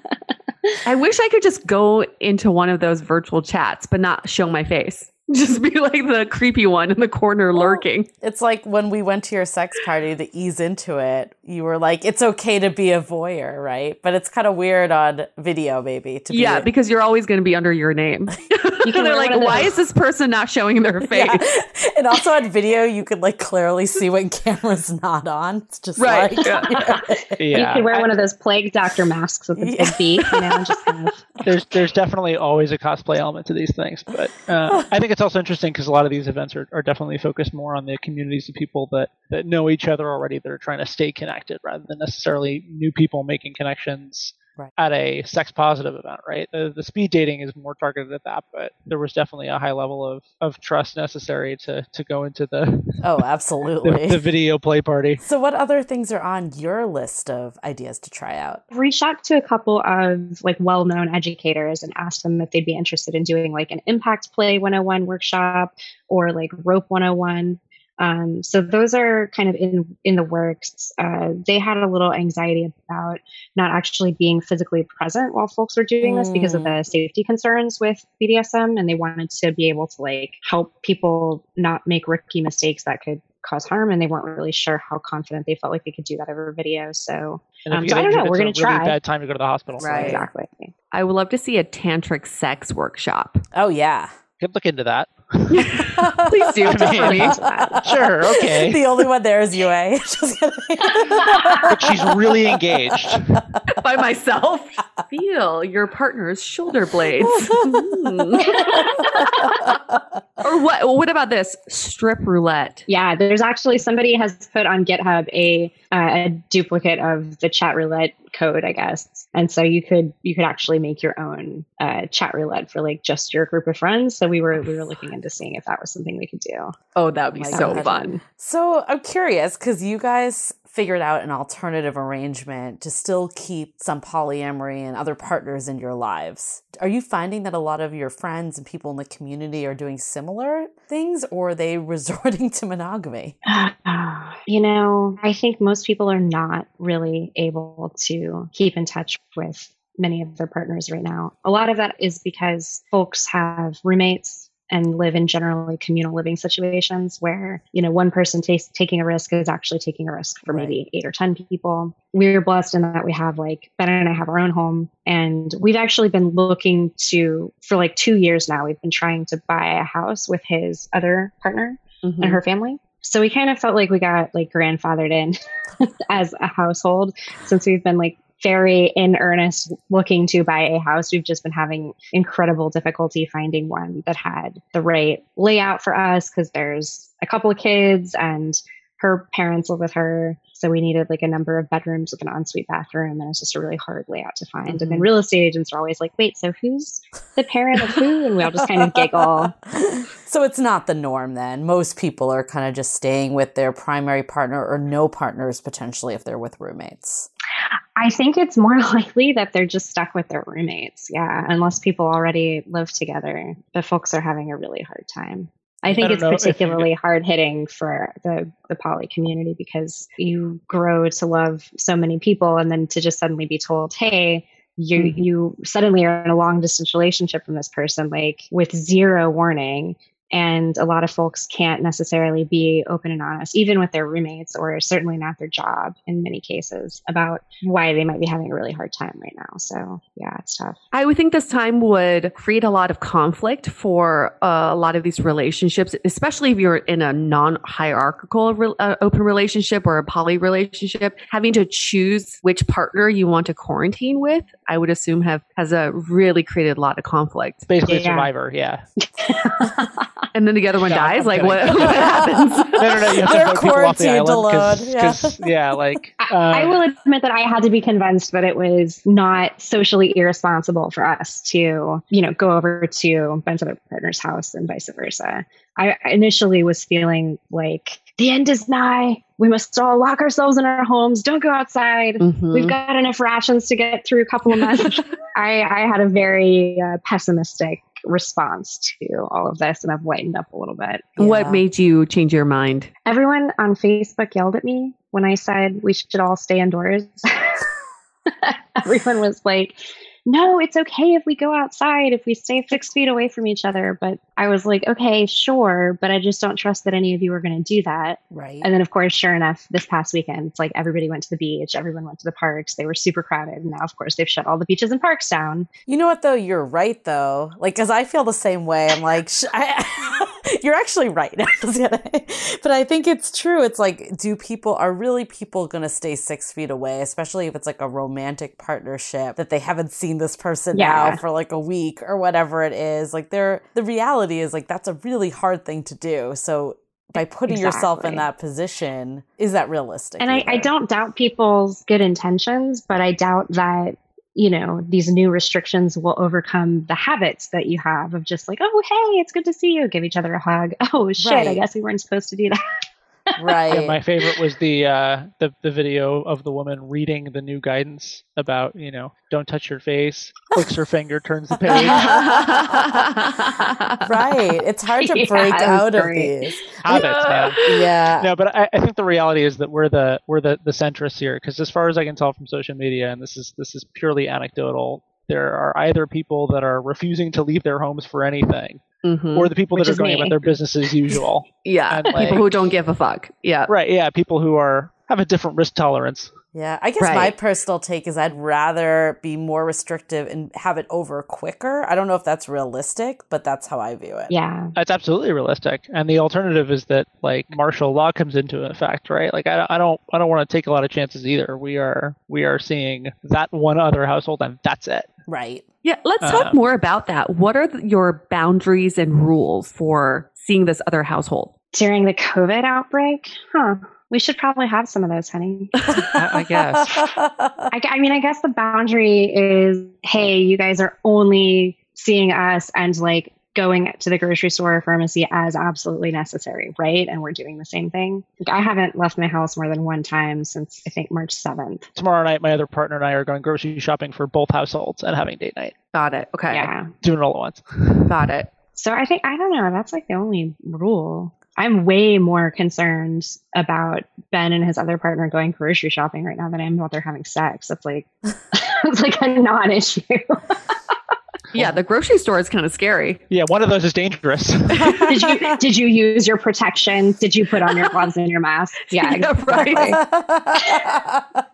I wish I could just go into one of those virtual chats, but not show my face. Just be like the creepy one in the corner well, lurking. It's like when we went to your sex party to ease into it, you were like, it's okay to be a voyeur, right? But it's kind of weird on video, maybe. To yeah, be because you're always going to be under your name. You can They're like, why is this person not showing their face? Yeah. And also on video, you could like clearly see when camera's not on. It's just right. Like, yeah. yeah. You could wear one of those plague doctor masks with the big beak, you know, just kind of. There's there's definitely always a cosplay element to these things, but uh, I think it's also interesting because a lot of these events are, are definitely focused more on the communities of people that that know each other already that are trying to stay connected rather than necessarily new people making connections right. at a sex positive event, right? The, the speed dating is more targeted at that, but there was definitely a high level of, of trust necessary to, to go into the oh, absolutely the, the, video play party. So, what other things are on your list of ideas to try out? Reached out to a couple of like well known educators and asked them if they'd be interested in doing like an impact play 101 workshop or like rope 101 um, so those are kind of in in the works. Uh, they had a little anxiety about not actually being physically present while folks were doing this because of the mm. safety concerns with BDSM, and they wanted to be able to like help people not make rookie mistakes that could cause harm, and they weren't really sure how confident they felt like they could do that over video. So, um, so I don't know. We're going to really try. Bad time to go to the hospital. Right. Exactly. I would love to see a tantric sex workshop. Oh yeah. Could look into that. Please do I mean. Sure, okay. The only one there is Yue. but she's really engaged. By myself. Feel your partner's shoulder blades. or what what about this strip roulette? Yeah, there's actually somebody has put on GitHub a uh, a duplicate of the chat roulette code, I guess. And so you could you could actually make your own uh, chat roulette for like just your group of friends. So we were we were looking into seeing if that was something we could do. Oh, that would be like, so fun. So I'm curious because you guys figured out an alternative arrangement to still keep some polyamory and other partners in your lives. Are you finding that a lot of your friends and people in the community are doing similar things or are they resorting to monogamy? you know, I think most people are not really able to keep in touch with many of their partners right now. A lot of that is because folks have roommates and live in generally communal living situations where you know one person t- taking a risk is actually taking a risk for maybe eight or ten people. We're blessed in that we have like ben and i have our own home and we've actually been looking to for like two years now we've been trying to buy a house with his other partner mm-hmm. and her family. So we kind of felt like we got like grandfathered in as a household since we've been like very in earnest looking to buy a house. We've just been having incredible difficulty finding one that had the right layout for us because there's a couple of kids and her parents live with her. So we needed like a number of bedrooms with an ensuite bathroom. And it's just a really hard layout to find. Mm-hmm. And then mm-hmm. real estate agents are always like, wait, so who's the parent of who? And we all just kind of giggle. So it's not the norm then. Most people are kind of just staying with their primary partner or no partners potentially if they're with roommates. I think it's more likely that they're just stuck with their roommates. Yeah, unless people already live together. But folks are having a really hard time. I think don't it's particularly hard hitting for the, the poly community because you grow to love so many people and then to just suddenly be told, hey, you Mm-hmm. you suddenly are in a long distance relationship from this person like with zero warning and a lot of folks can't necessarily be open and honest even with their roommates or certainly not their job in many cases about why they might be having a really hard time right now so yeah it's tough I would think this time would create a lot of conflict for uh, a lot of these relationships, especially if you're in a non-hierarchical re- uh, open relationship or a poly relationship. Having to choose which partner you want to quarantine with, I would assume have has a really created a lot of conflict. Basically, Yeah. Survivor. Yeah. And then the other one No, dies. I'm Like what, what happens? No, no, no. You have They're to vote people off the quarantined island alone, because, yeah. like I um, will admit that I had to be convinced that it was not socially irresponsible for us to, you know, go over to Ben's other partner's house and vice versa. I initially was feeling like the end is nigh. We must all lock ourselves in our homes. Don't go outside. Mhm. We've got enough rations to get through a couple of months. I, I had a very uh, pessimistic response to all of this, and I've lightened up a little bit. What made you change your mind? Everyone on Facebook yelled at me when I said we should all stay indoors. Everyone was like, no, it's okay if we go outside, if we stay six feet away from each other. But I was like, okay, sure. But I just don't trust that any of you are going to do that. Right. And then, of course, sure enough, this past weekend, it's like everybody went to the beach, everyone went to the parks. They were super crowded. And now, of course, they've shut all the beaches and parks down. You know what though? You're right though. Like, cause I feel the same way. I'm like, I, you're actually right. but I think it's true. It's like, do people are really people going to stay six feet away, especially if it's like a romantic partnership that they haven't seen this person Yeah. now for like a week or whatever it is. Like, they're the reality is like that's a really hard thing to do. So by putting yourself in that position, is that realistic? And I, I don't doubt people's good intentions, but I doubt that, you know, these new restrictions will overcome the habits that you have of just like, oh, hey, it's good to see you. Give each other a hug. Oh, shit, I guess we weren't supposed to do that. Right. Yeah, my favorite was the uh, the the video of the woman reading the new guidance about you know don't touch your face, clicks her finger, turns the page. right. It's hard to Yeah, break that was out of these. Habits, man. Yeah. No, but I, I think the reality is that we're the we're the the centrists here because as far as I can tell from social media, and this is this is purely anecdotal. There are either people that are refusing to leave their homes for anything, Mhm. or the people Which that are going me. about their business as usual. yeah, And, people who don't give a fuck. Yeah, Right? Yeah, people who are have a different risk tolerance. Yeah, I guess Right. my personal take is I'd rather be more restrictive and have it over quicker. I don't know if that's realistic, but that's how I view it. Yeah. That's absolutely realistic, and the alternative is that like martial law comes into effect, right? Like I, I don't, I don't want to take a lot of chances either. We are, we are seeing that one other household, and that's it. Right. Yeah, let's talk Uh, more about that. What are th- your boundaries and rules for seeing this other household? During the COVID outbreak, huh? We should probably have some of those, honey. I, I guess. I, I mean, I guess the boundary is hey, you guys are only seeing us and like going to the grocery store or pharmacy as absolutely necessary, right? And we're doing the same thing. Like, I haven't left my house more than one time since I think March 7th. Tomorrow night, my other partner and I are going grocery shopping for both households and having date night, Got it. Okay. Yeah. doing it all at once. Got it. So I think, I don't know, that's like the only rule. I'm way more concerned about Ben and his other partner going grocery shopping right now than I am about they're having sex. That's like, it's like a non issue. Yeah, the grocery store is kind of scary. Yeah, one of those is dangerous. did you did you use your protection? Did you put on your gloves and your mask? Yeah, Yeah, exactly.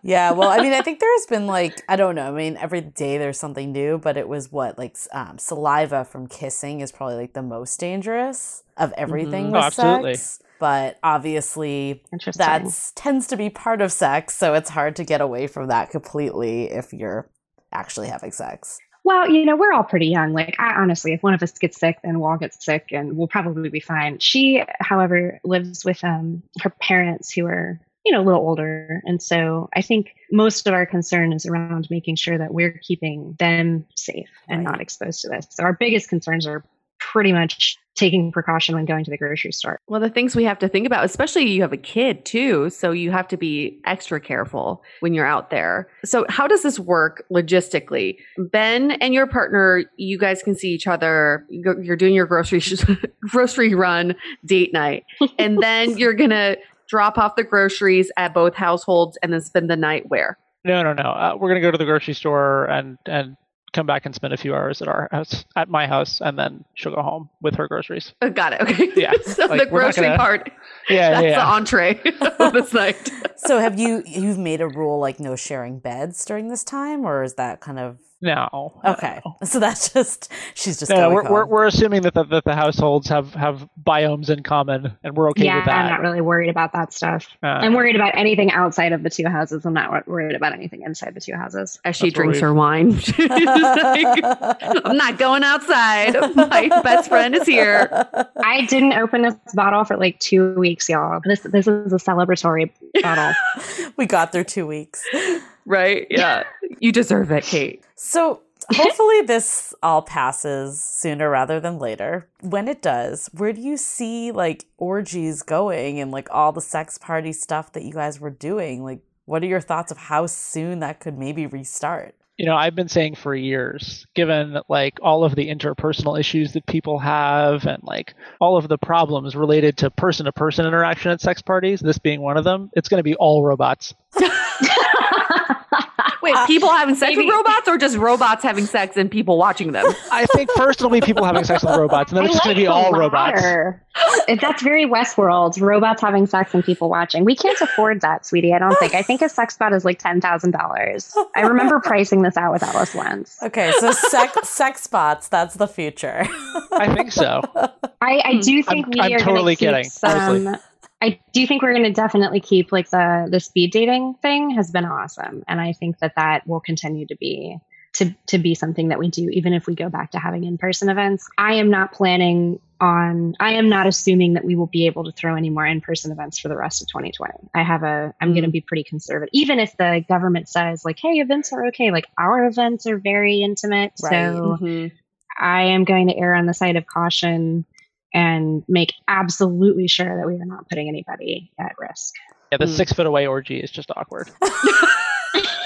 yeah, well, I mean, I think there's been like, I don't know. I mean, every day there's something new, but it was what, like um, saliva from kissing is probably like the most dangerous of everything Mhm. with Oh, absolutely. sex. But obviously, that tends to be part of sex, so it's hard to get away from that completely if you're actually having sex. Well, you know, we're all pretty young. Like, I honestly, if one of us gets sick, then we'll all get sick, and we'll probably be fine. She, however, lives with um her parents who are you know a little older, and so I think most of our concern is around making sure that we're keeping them safe and not exposed to this. So our biggest concerns are pretty much taking precaution when going to the grocery store. Well, the things we have to think about, especially you have a kid too, so you have to be extra careful when you're out there. So, how does this work logistically? Ben and your partner, you guys can see each other. You're you're doing your grocery grocery run date night, and then you're gonna drop off the groceries at both households and then spend the night where? No, no, no. Uh, we're gonna go to the grocery store and and come back and spend a few hours at our house, at my house, and then she'll go home with her groceries. Oh, got it. Okay. Yeah. so Like, the grocery gonna- part. Yeah, That's yeah, the entree of this night. so have you you've made a rule like no sharing beds during this time, or is that kind of No. okay? So that's just she's just no, going we're, we're we're assuming that the, that the households have have biomes in common, and we're okay yeah, with that. I'm not really worried about that stuff. Uh, I'm worried about anything outside of the two houses. I'm not worried about anything inside the two houses. As she drinks her wine, She's like, I'm not going outside. My best friend is here. I didn't open this bottle for like two weeks, y'all. This this is a celebratory bottle. we got through two weeks. Right? Yeah. You deserve it, Kate. So hopefully this all passes sooner rather than later. When it does, where do you see like orgies going and like all the sex party stuff that you guys were doing? Like what are your thoughts of how soon that could maybe restart? you know i've been saying for years given like all of the interpersonal issues that people have and like all of the problems related to person to person interaction at sex parties this being one of them it's going to be all robots Wait, Uh, people having sex with robots or just robots having sex and people watching them? i think first it'll be people having sex with robots and then I it's just going to be the all robots. If that's very Westworld. Robots having sex and people watching. We can't afford that, sweetie. I don't think. I think a sex bot is like ten thousand dollars. I remember pricing this out with Alice once. Okay, so sex sex spots, that's the future. i think so I, I do think I'm- we I'm are totally gonna keep kidding, some. I do think we're going to definitely keep like the the speed dating thing has been awesome, and I think that that will continue to be to to be something that we do even if we go back to having in person events. I am not planning on. I am not assuming that we will be able to throw any more in person events for the rest of 2020. I have a. I'm going to mm. be pretty conservative, even if the government says like, "Hey, events are okay." Like our events are very intimate, Right. so. I am going to err on the side of caution and make absolutely sure that we are not putting anybody at risk. yeah the Hmm. six foot away orgy is just awkward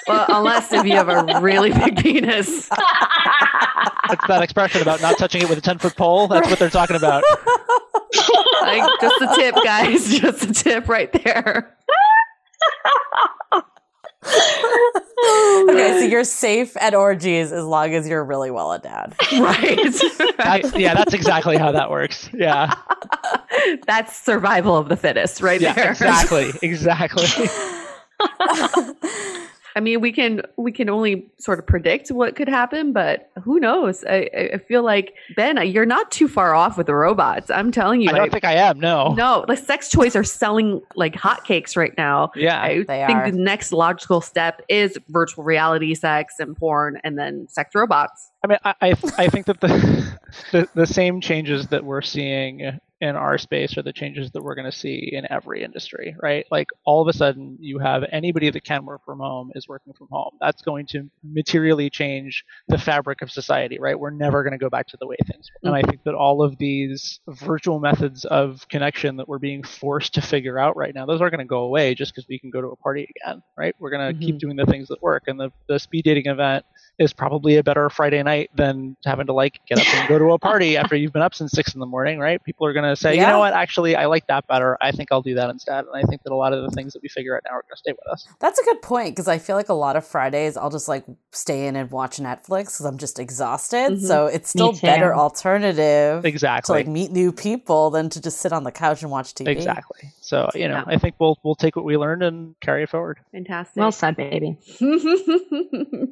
Well, unless if you have a really big penis. it's that expression about not touching it with a 10 foot pole that's what they're talking about Like just a tip, guys. Just a tip right there. Oh, okay, so you're safe at orgies as long as you're really well endowed. Right. that's, yeah that's exactly how that works yeah That's survival of the fittest right yeah there. exactly exactly I mean, we can we can only sort of predict what could happen, but who knows? I, I- I feel like Ben, you're not too far off with the robots. I'm telling you. i don't think i am no No, the sex toys are selling like hotcakes right now. Yeah, I they think are. the next logical step is virtual reality sex and porn, and then sex robots. I mean, I, I, I think that the, the the same changes that we're seeing in our space are the changes that we're going to see in every industry, right? Like all of a sudden, you have anybody that can work from home is working from home. That's going to materially change the fabric of society, right? We're never going to go back to the way things were. And I think that all of these virtual methods of connection that we're being forced to figure out right now, those aren't going to go away just because we can go to a party again, right? We're going to keep mm-hmm. doing the things that work. And the, the speed dating event is probably a better Friday night than having to like get up and go to a party after you've been up since six in the morning, right? People are going to say, you know what, actually, I like that better. I think I'll do that instead. And I think that a lot of the things that we figure out now are going to stay with us. That's a good point because I feel like a lot of Fridays I'll just like stay in and watch Netflix because I'm just exhausted. Mhm. So it's still Me better alternative exactly to Exactly. like meet new people than to just sit on the couch and watch TV. Exactly. So, you know, Yeah. I think we'll we'll take what we learned and carry it forward. Fantastic. Well said, baby.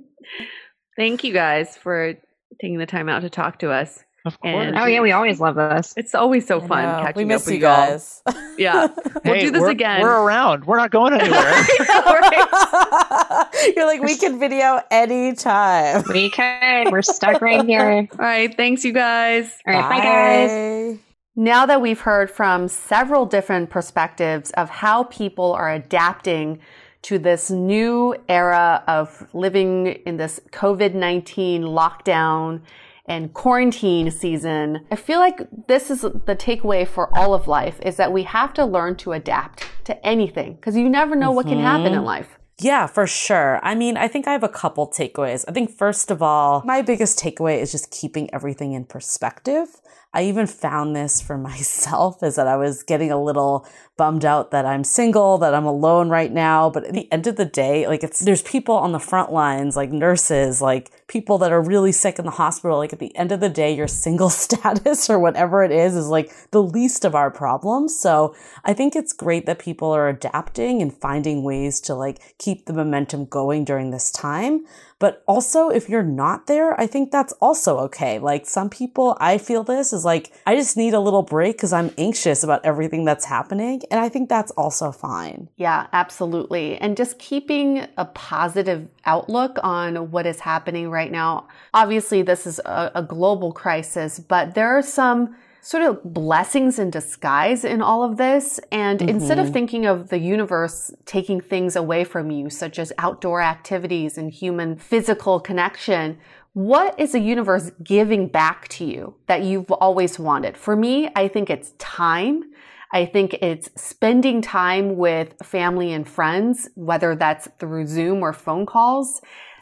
Thank you guys for taking the time out to talk to us. Of And- Oh yeah, we always love this. It's always so fun catching We miss up with you all. guys. Yeah, we'll Hey, do this we're- again. We're around. We're not going anywhere. You're like, we can video anytime. We can. We're stuck right here. All right, thanks you guys. All right, bye, guys. Now that we've heard from several different perspectives of how people are adapting to this new era of living in this COVID 19 lockdown and quarantine season. I feel like this is the takeaway for all of life is that we have to learn to adapt to anything because you never know mm-hmm. what can happen in Mm-hmm. life. Yeah, for sure. I mean, I think I have a couple takeaways. I think, first of all, my biggest takeaway is just keeping everything in perspective. I even found this for myself is that I was getting a little bummed out that I'm single, that I'm alone right now. But at the end of the day, like it's, there's people on the front lines, like nurses, like people that are really sick in the hospital. Like at the end of the day, your single status or whatever it is, is like the least of our problems. So I think it's great that people are adapting and finding ways to like keep the momentum going during this time. But also, if you're not there, I think that's also okay. Like some people, I feel this is like, I just need a little break because I'm anxious about everything that's happening. And I think that's also fine. Yeah, absolutely. And just keeping a positive outlook on what is happening right now. Obviously, this is a, a global crisis, but there are some sort of blessings in disguise in all of this. And mm-hmm. instead of thinking of the universe taking things away from you, such as outdoor activities and human physical connection, what is the universe giving back to you that you've always wanted? For me, I think it's time. I think it's spending time with family and friends, whether that's through Zoom or phone calls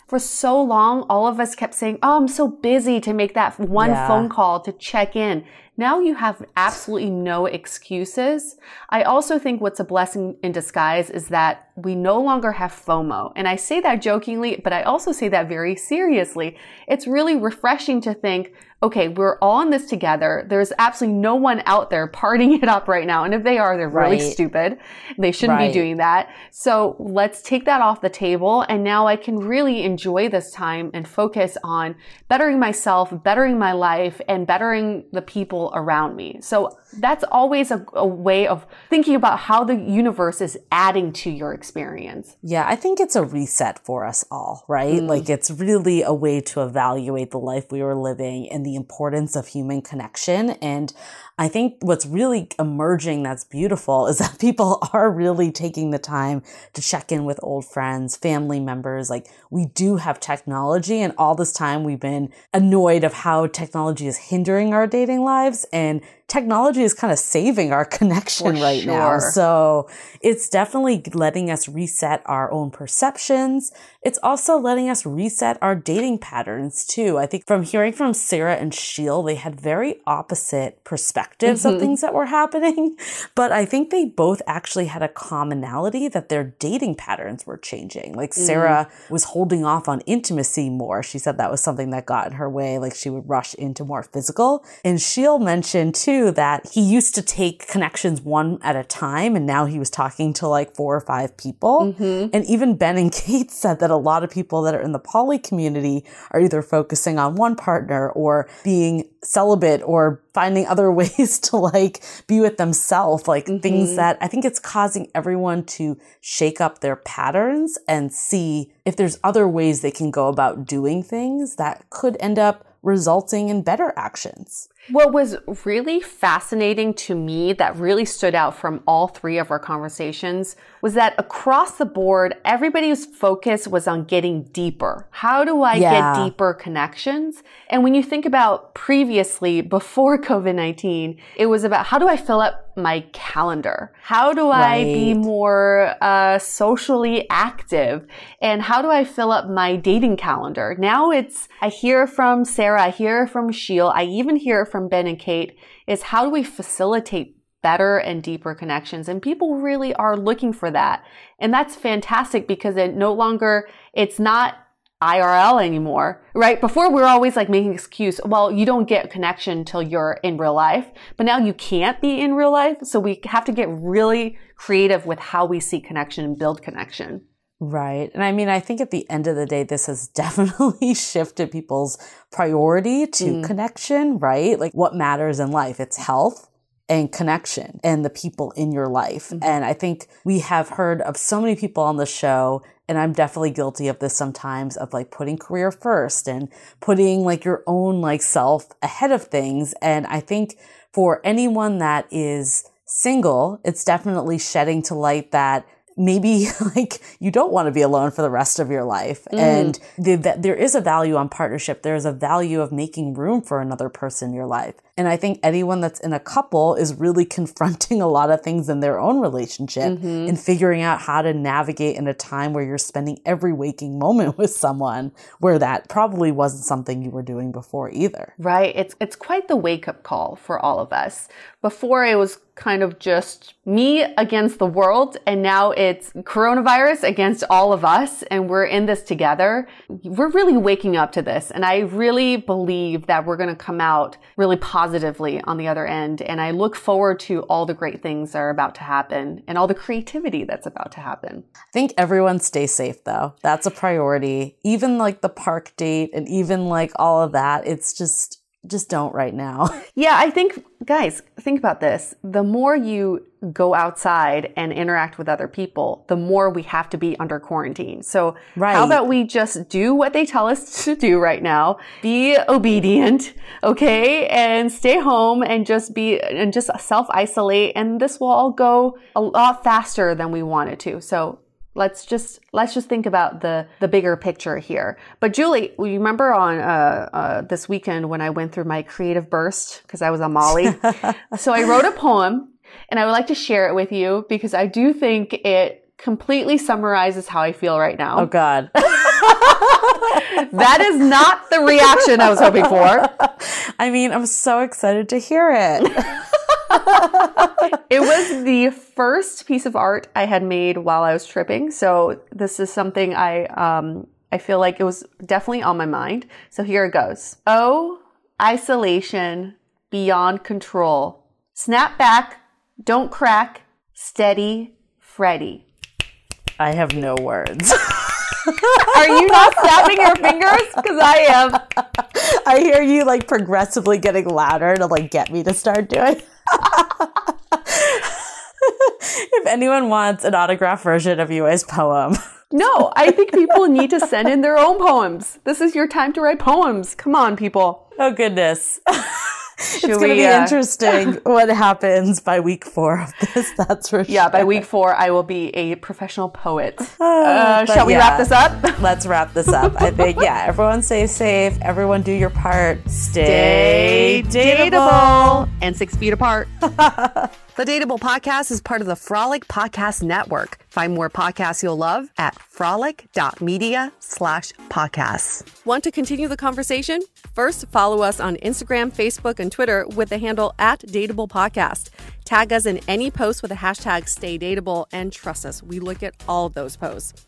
for so long, all of us kept saying, Oh, I'm so busy to make that one yeah. phone call to check in. Now you have absolutely no excuses. I also think what's a blessing in disguise is that we no longer have FOMO. And I say that jokingly, but I also say that very seriously. It's really refreshing to think, okay, we're all in this together. There's absolutely no one out there partying it up right now. And if they are, they're really right. stupid. They shouldn't right. be doing that. So let's take that off the table. And now I can really enjoy this time and focus on bettering myself, bettering my life, and bettering the people around me. So that's always a, a way of thinking about how the universe is adding to your experience. Yeah, I think it's a reset for us all, right? Mm. Like it's really a way to evaluate the life we were living and the importance of human connection. And I think what's really emerging that's beautiful is that people are really taking the time to check in with old friends, family members. Like we do have technology and all this time we've been annoyed of how technology is hindering our dating lives and technology is kind of saving our connection For right sure. now. So it's definitely letting us reset our own perceptions. It's also letting us reset our dating patterns too. I think from hearing from Sarah and Sheil, they had very opposite perspectives Mm-hmm. of things that were happening. But I think they both actually had a commonality that their dating patterns were changing. Like Mm. Sarah was holding off on intimacy more. She said that was something that got in her way. Like she would rush into more physical. And Sheil mentioned too that he used to take connections one at a time and now he was talking to like four or five people. Mm-hmm. And even Ben and Kate said that a lot of people that are in the poly community are either focusing on one partner or being celibate or finding other ways to like be with themselves, like Mm-hmm. things that I think it's causing everyone to shake up their patterns and see if there's other ways they can go about doing things that could end up resulting in better actions. What was really fascinating to me that really stood out from all three of our conversations was that across the board, everybody's focus was on getting deeper. How do I Yeah. get deeper connections? And when you think about previously, before COVID 19, it was about how do I fill up my calendar? How do I be more uh, socially active? And how do I fill up my dating calendar? Now it's, I hear from Sarah, I hear from Sheil, I even hear from Ben and Kate, is how do we facilitate better and deeper connections? And people really are looking for that. And that's fantastic because it no longer, it's not IRL anymore, right? Before we are always like making excuse, well, you don't get connection till you're in real life, but now you can't be in real life. So we have to get really creative with how we see connection and build connection. Right. And I mean, I think at the end of the day, this has definitely shifted people's priority to Mm. connection, right? Like what matters in life? It's health and connection and the people in your life. Mm-hmm. And I think we have heard of so many people on the show and I'm definitely guilty of this sometimes of like putting career first and putting like your own like self ahead of things. And I think for anyone that is single, it's definitely shedding to light that maybe like you don't want to be alone for the rest of your life. Mm. And the, that there is a value on partnership. There is a value of making room for another person in your life. And I think anyone that's in a couple is really confronting a lot of things in their own relationship Mhm. and figuring out how to navigate in a time where you're spending every waking moment with someone where that probably wasn't something you were doing before either. Right. It's it's quite the wake up call for all of us. Before it was kind of just me against the world and now it's coronavirus against all of us and we're in this together. We're really waking up to this and I really believe that we're going to come out really positively on the other end and I look forward to all the great things that are about to happen and all the creativity that's about to happen. I think everyone stay safe though. That's a priority. Even like the park date and even like all of that, it's just just don't right now. Yeah, I think, guys, think about this. The more you go outside and interact with other people, the more we have to be under quarantine. So, Right. how about we just do what they tell us to do right now? Be obedient, okay? And stay home and just be, and just self isolate. And this will all go a lot faster than we want it to. So, let's just let's just think about the the bigger picture here but julie you remember on uh, uh, this weekend when i went through my creative burst because i was on molly so i wrote a poem and i would like to share it with you because i do think it completely summarizes how i feel right now Oh God. that is not the reaction i was hoping for I mean, I'm so excited to hear it. It was the first piece of art I had made while I was tripping. So this is something I um I feel like it was definitely on my mind. So here it goes. Oh, isolation beyond control. Snap back, don't crack, steady, Freddy. I have no words. Are you not snapping your fingers? Because I am. I hear you like progressively getting louder to like get me to start doing. If anyone wants an autograph version of Yue's poem, No, I think people need to send in their own poems. This is your time to write poems. Come on, people. oh goodness. it's going to be uh, interesting what happens by week four of this. That's for Yeah, by week four, I will be a professional poet. Uh, Uh, shall we wrap this up? Let's wrap this up. I think, yeah, everyone stay safe. Everyone do your part. Stay Stay dateable and six feet apart. the Dateable Podcast is part of the Frolic Podcast Network. Find more podcasts you'll love at frolic.media slash podcasts. Want to continue the conversation? First, follow us on Instagram, Facebook, and Twitter with the handle at Dateable Podcast. Tag us in any post with the hashtag Stay Dateable, and trust us, we look at all of those posts.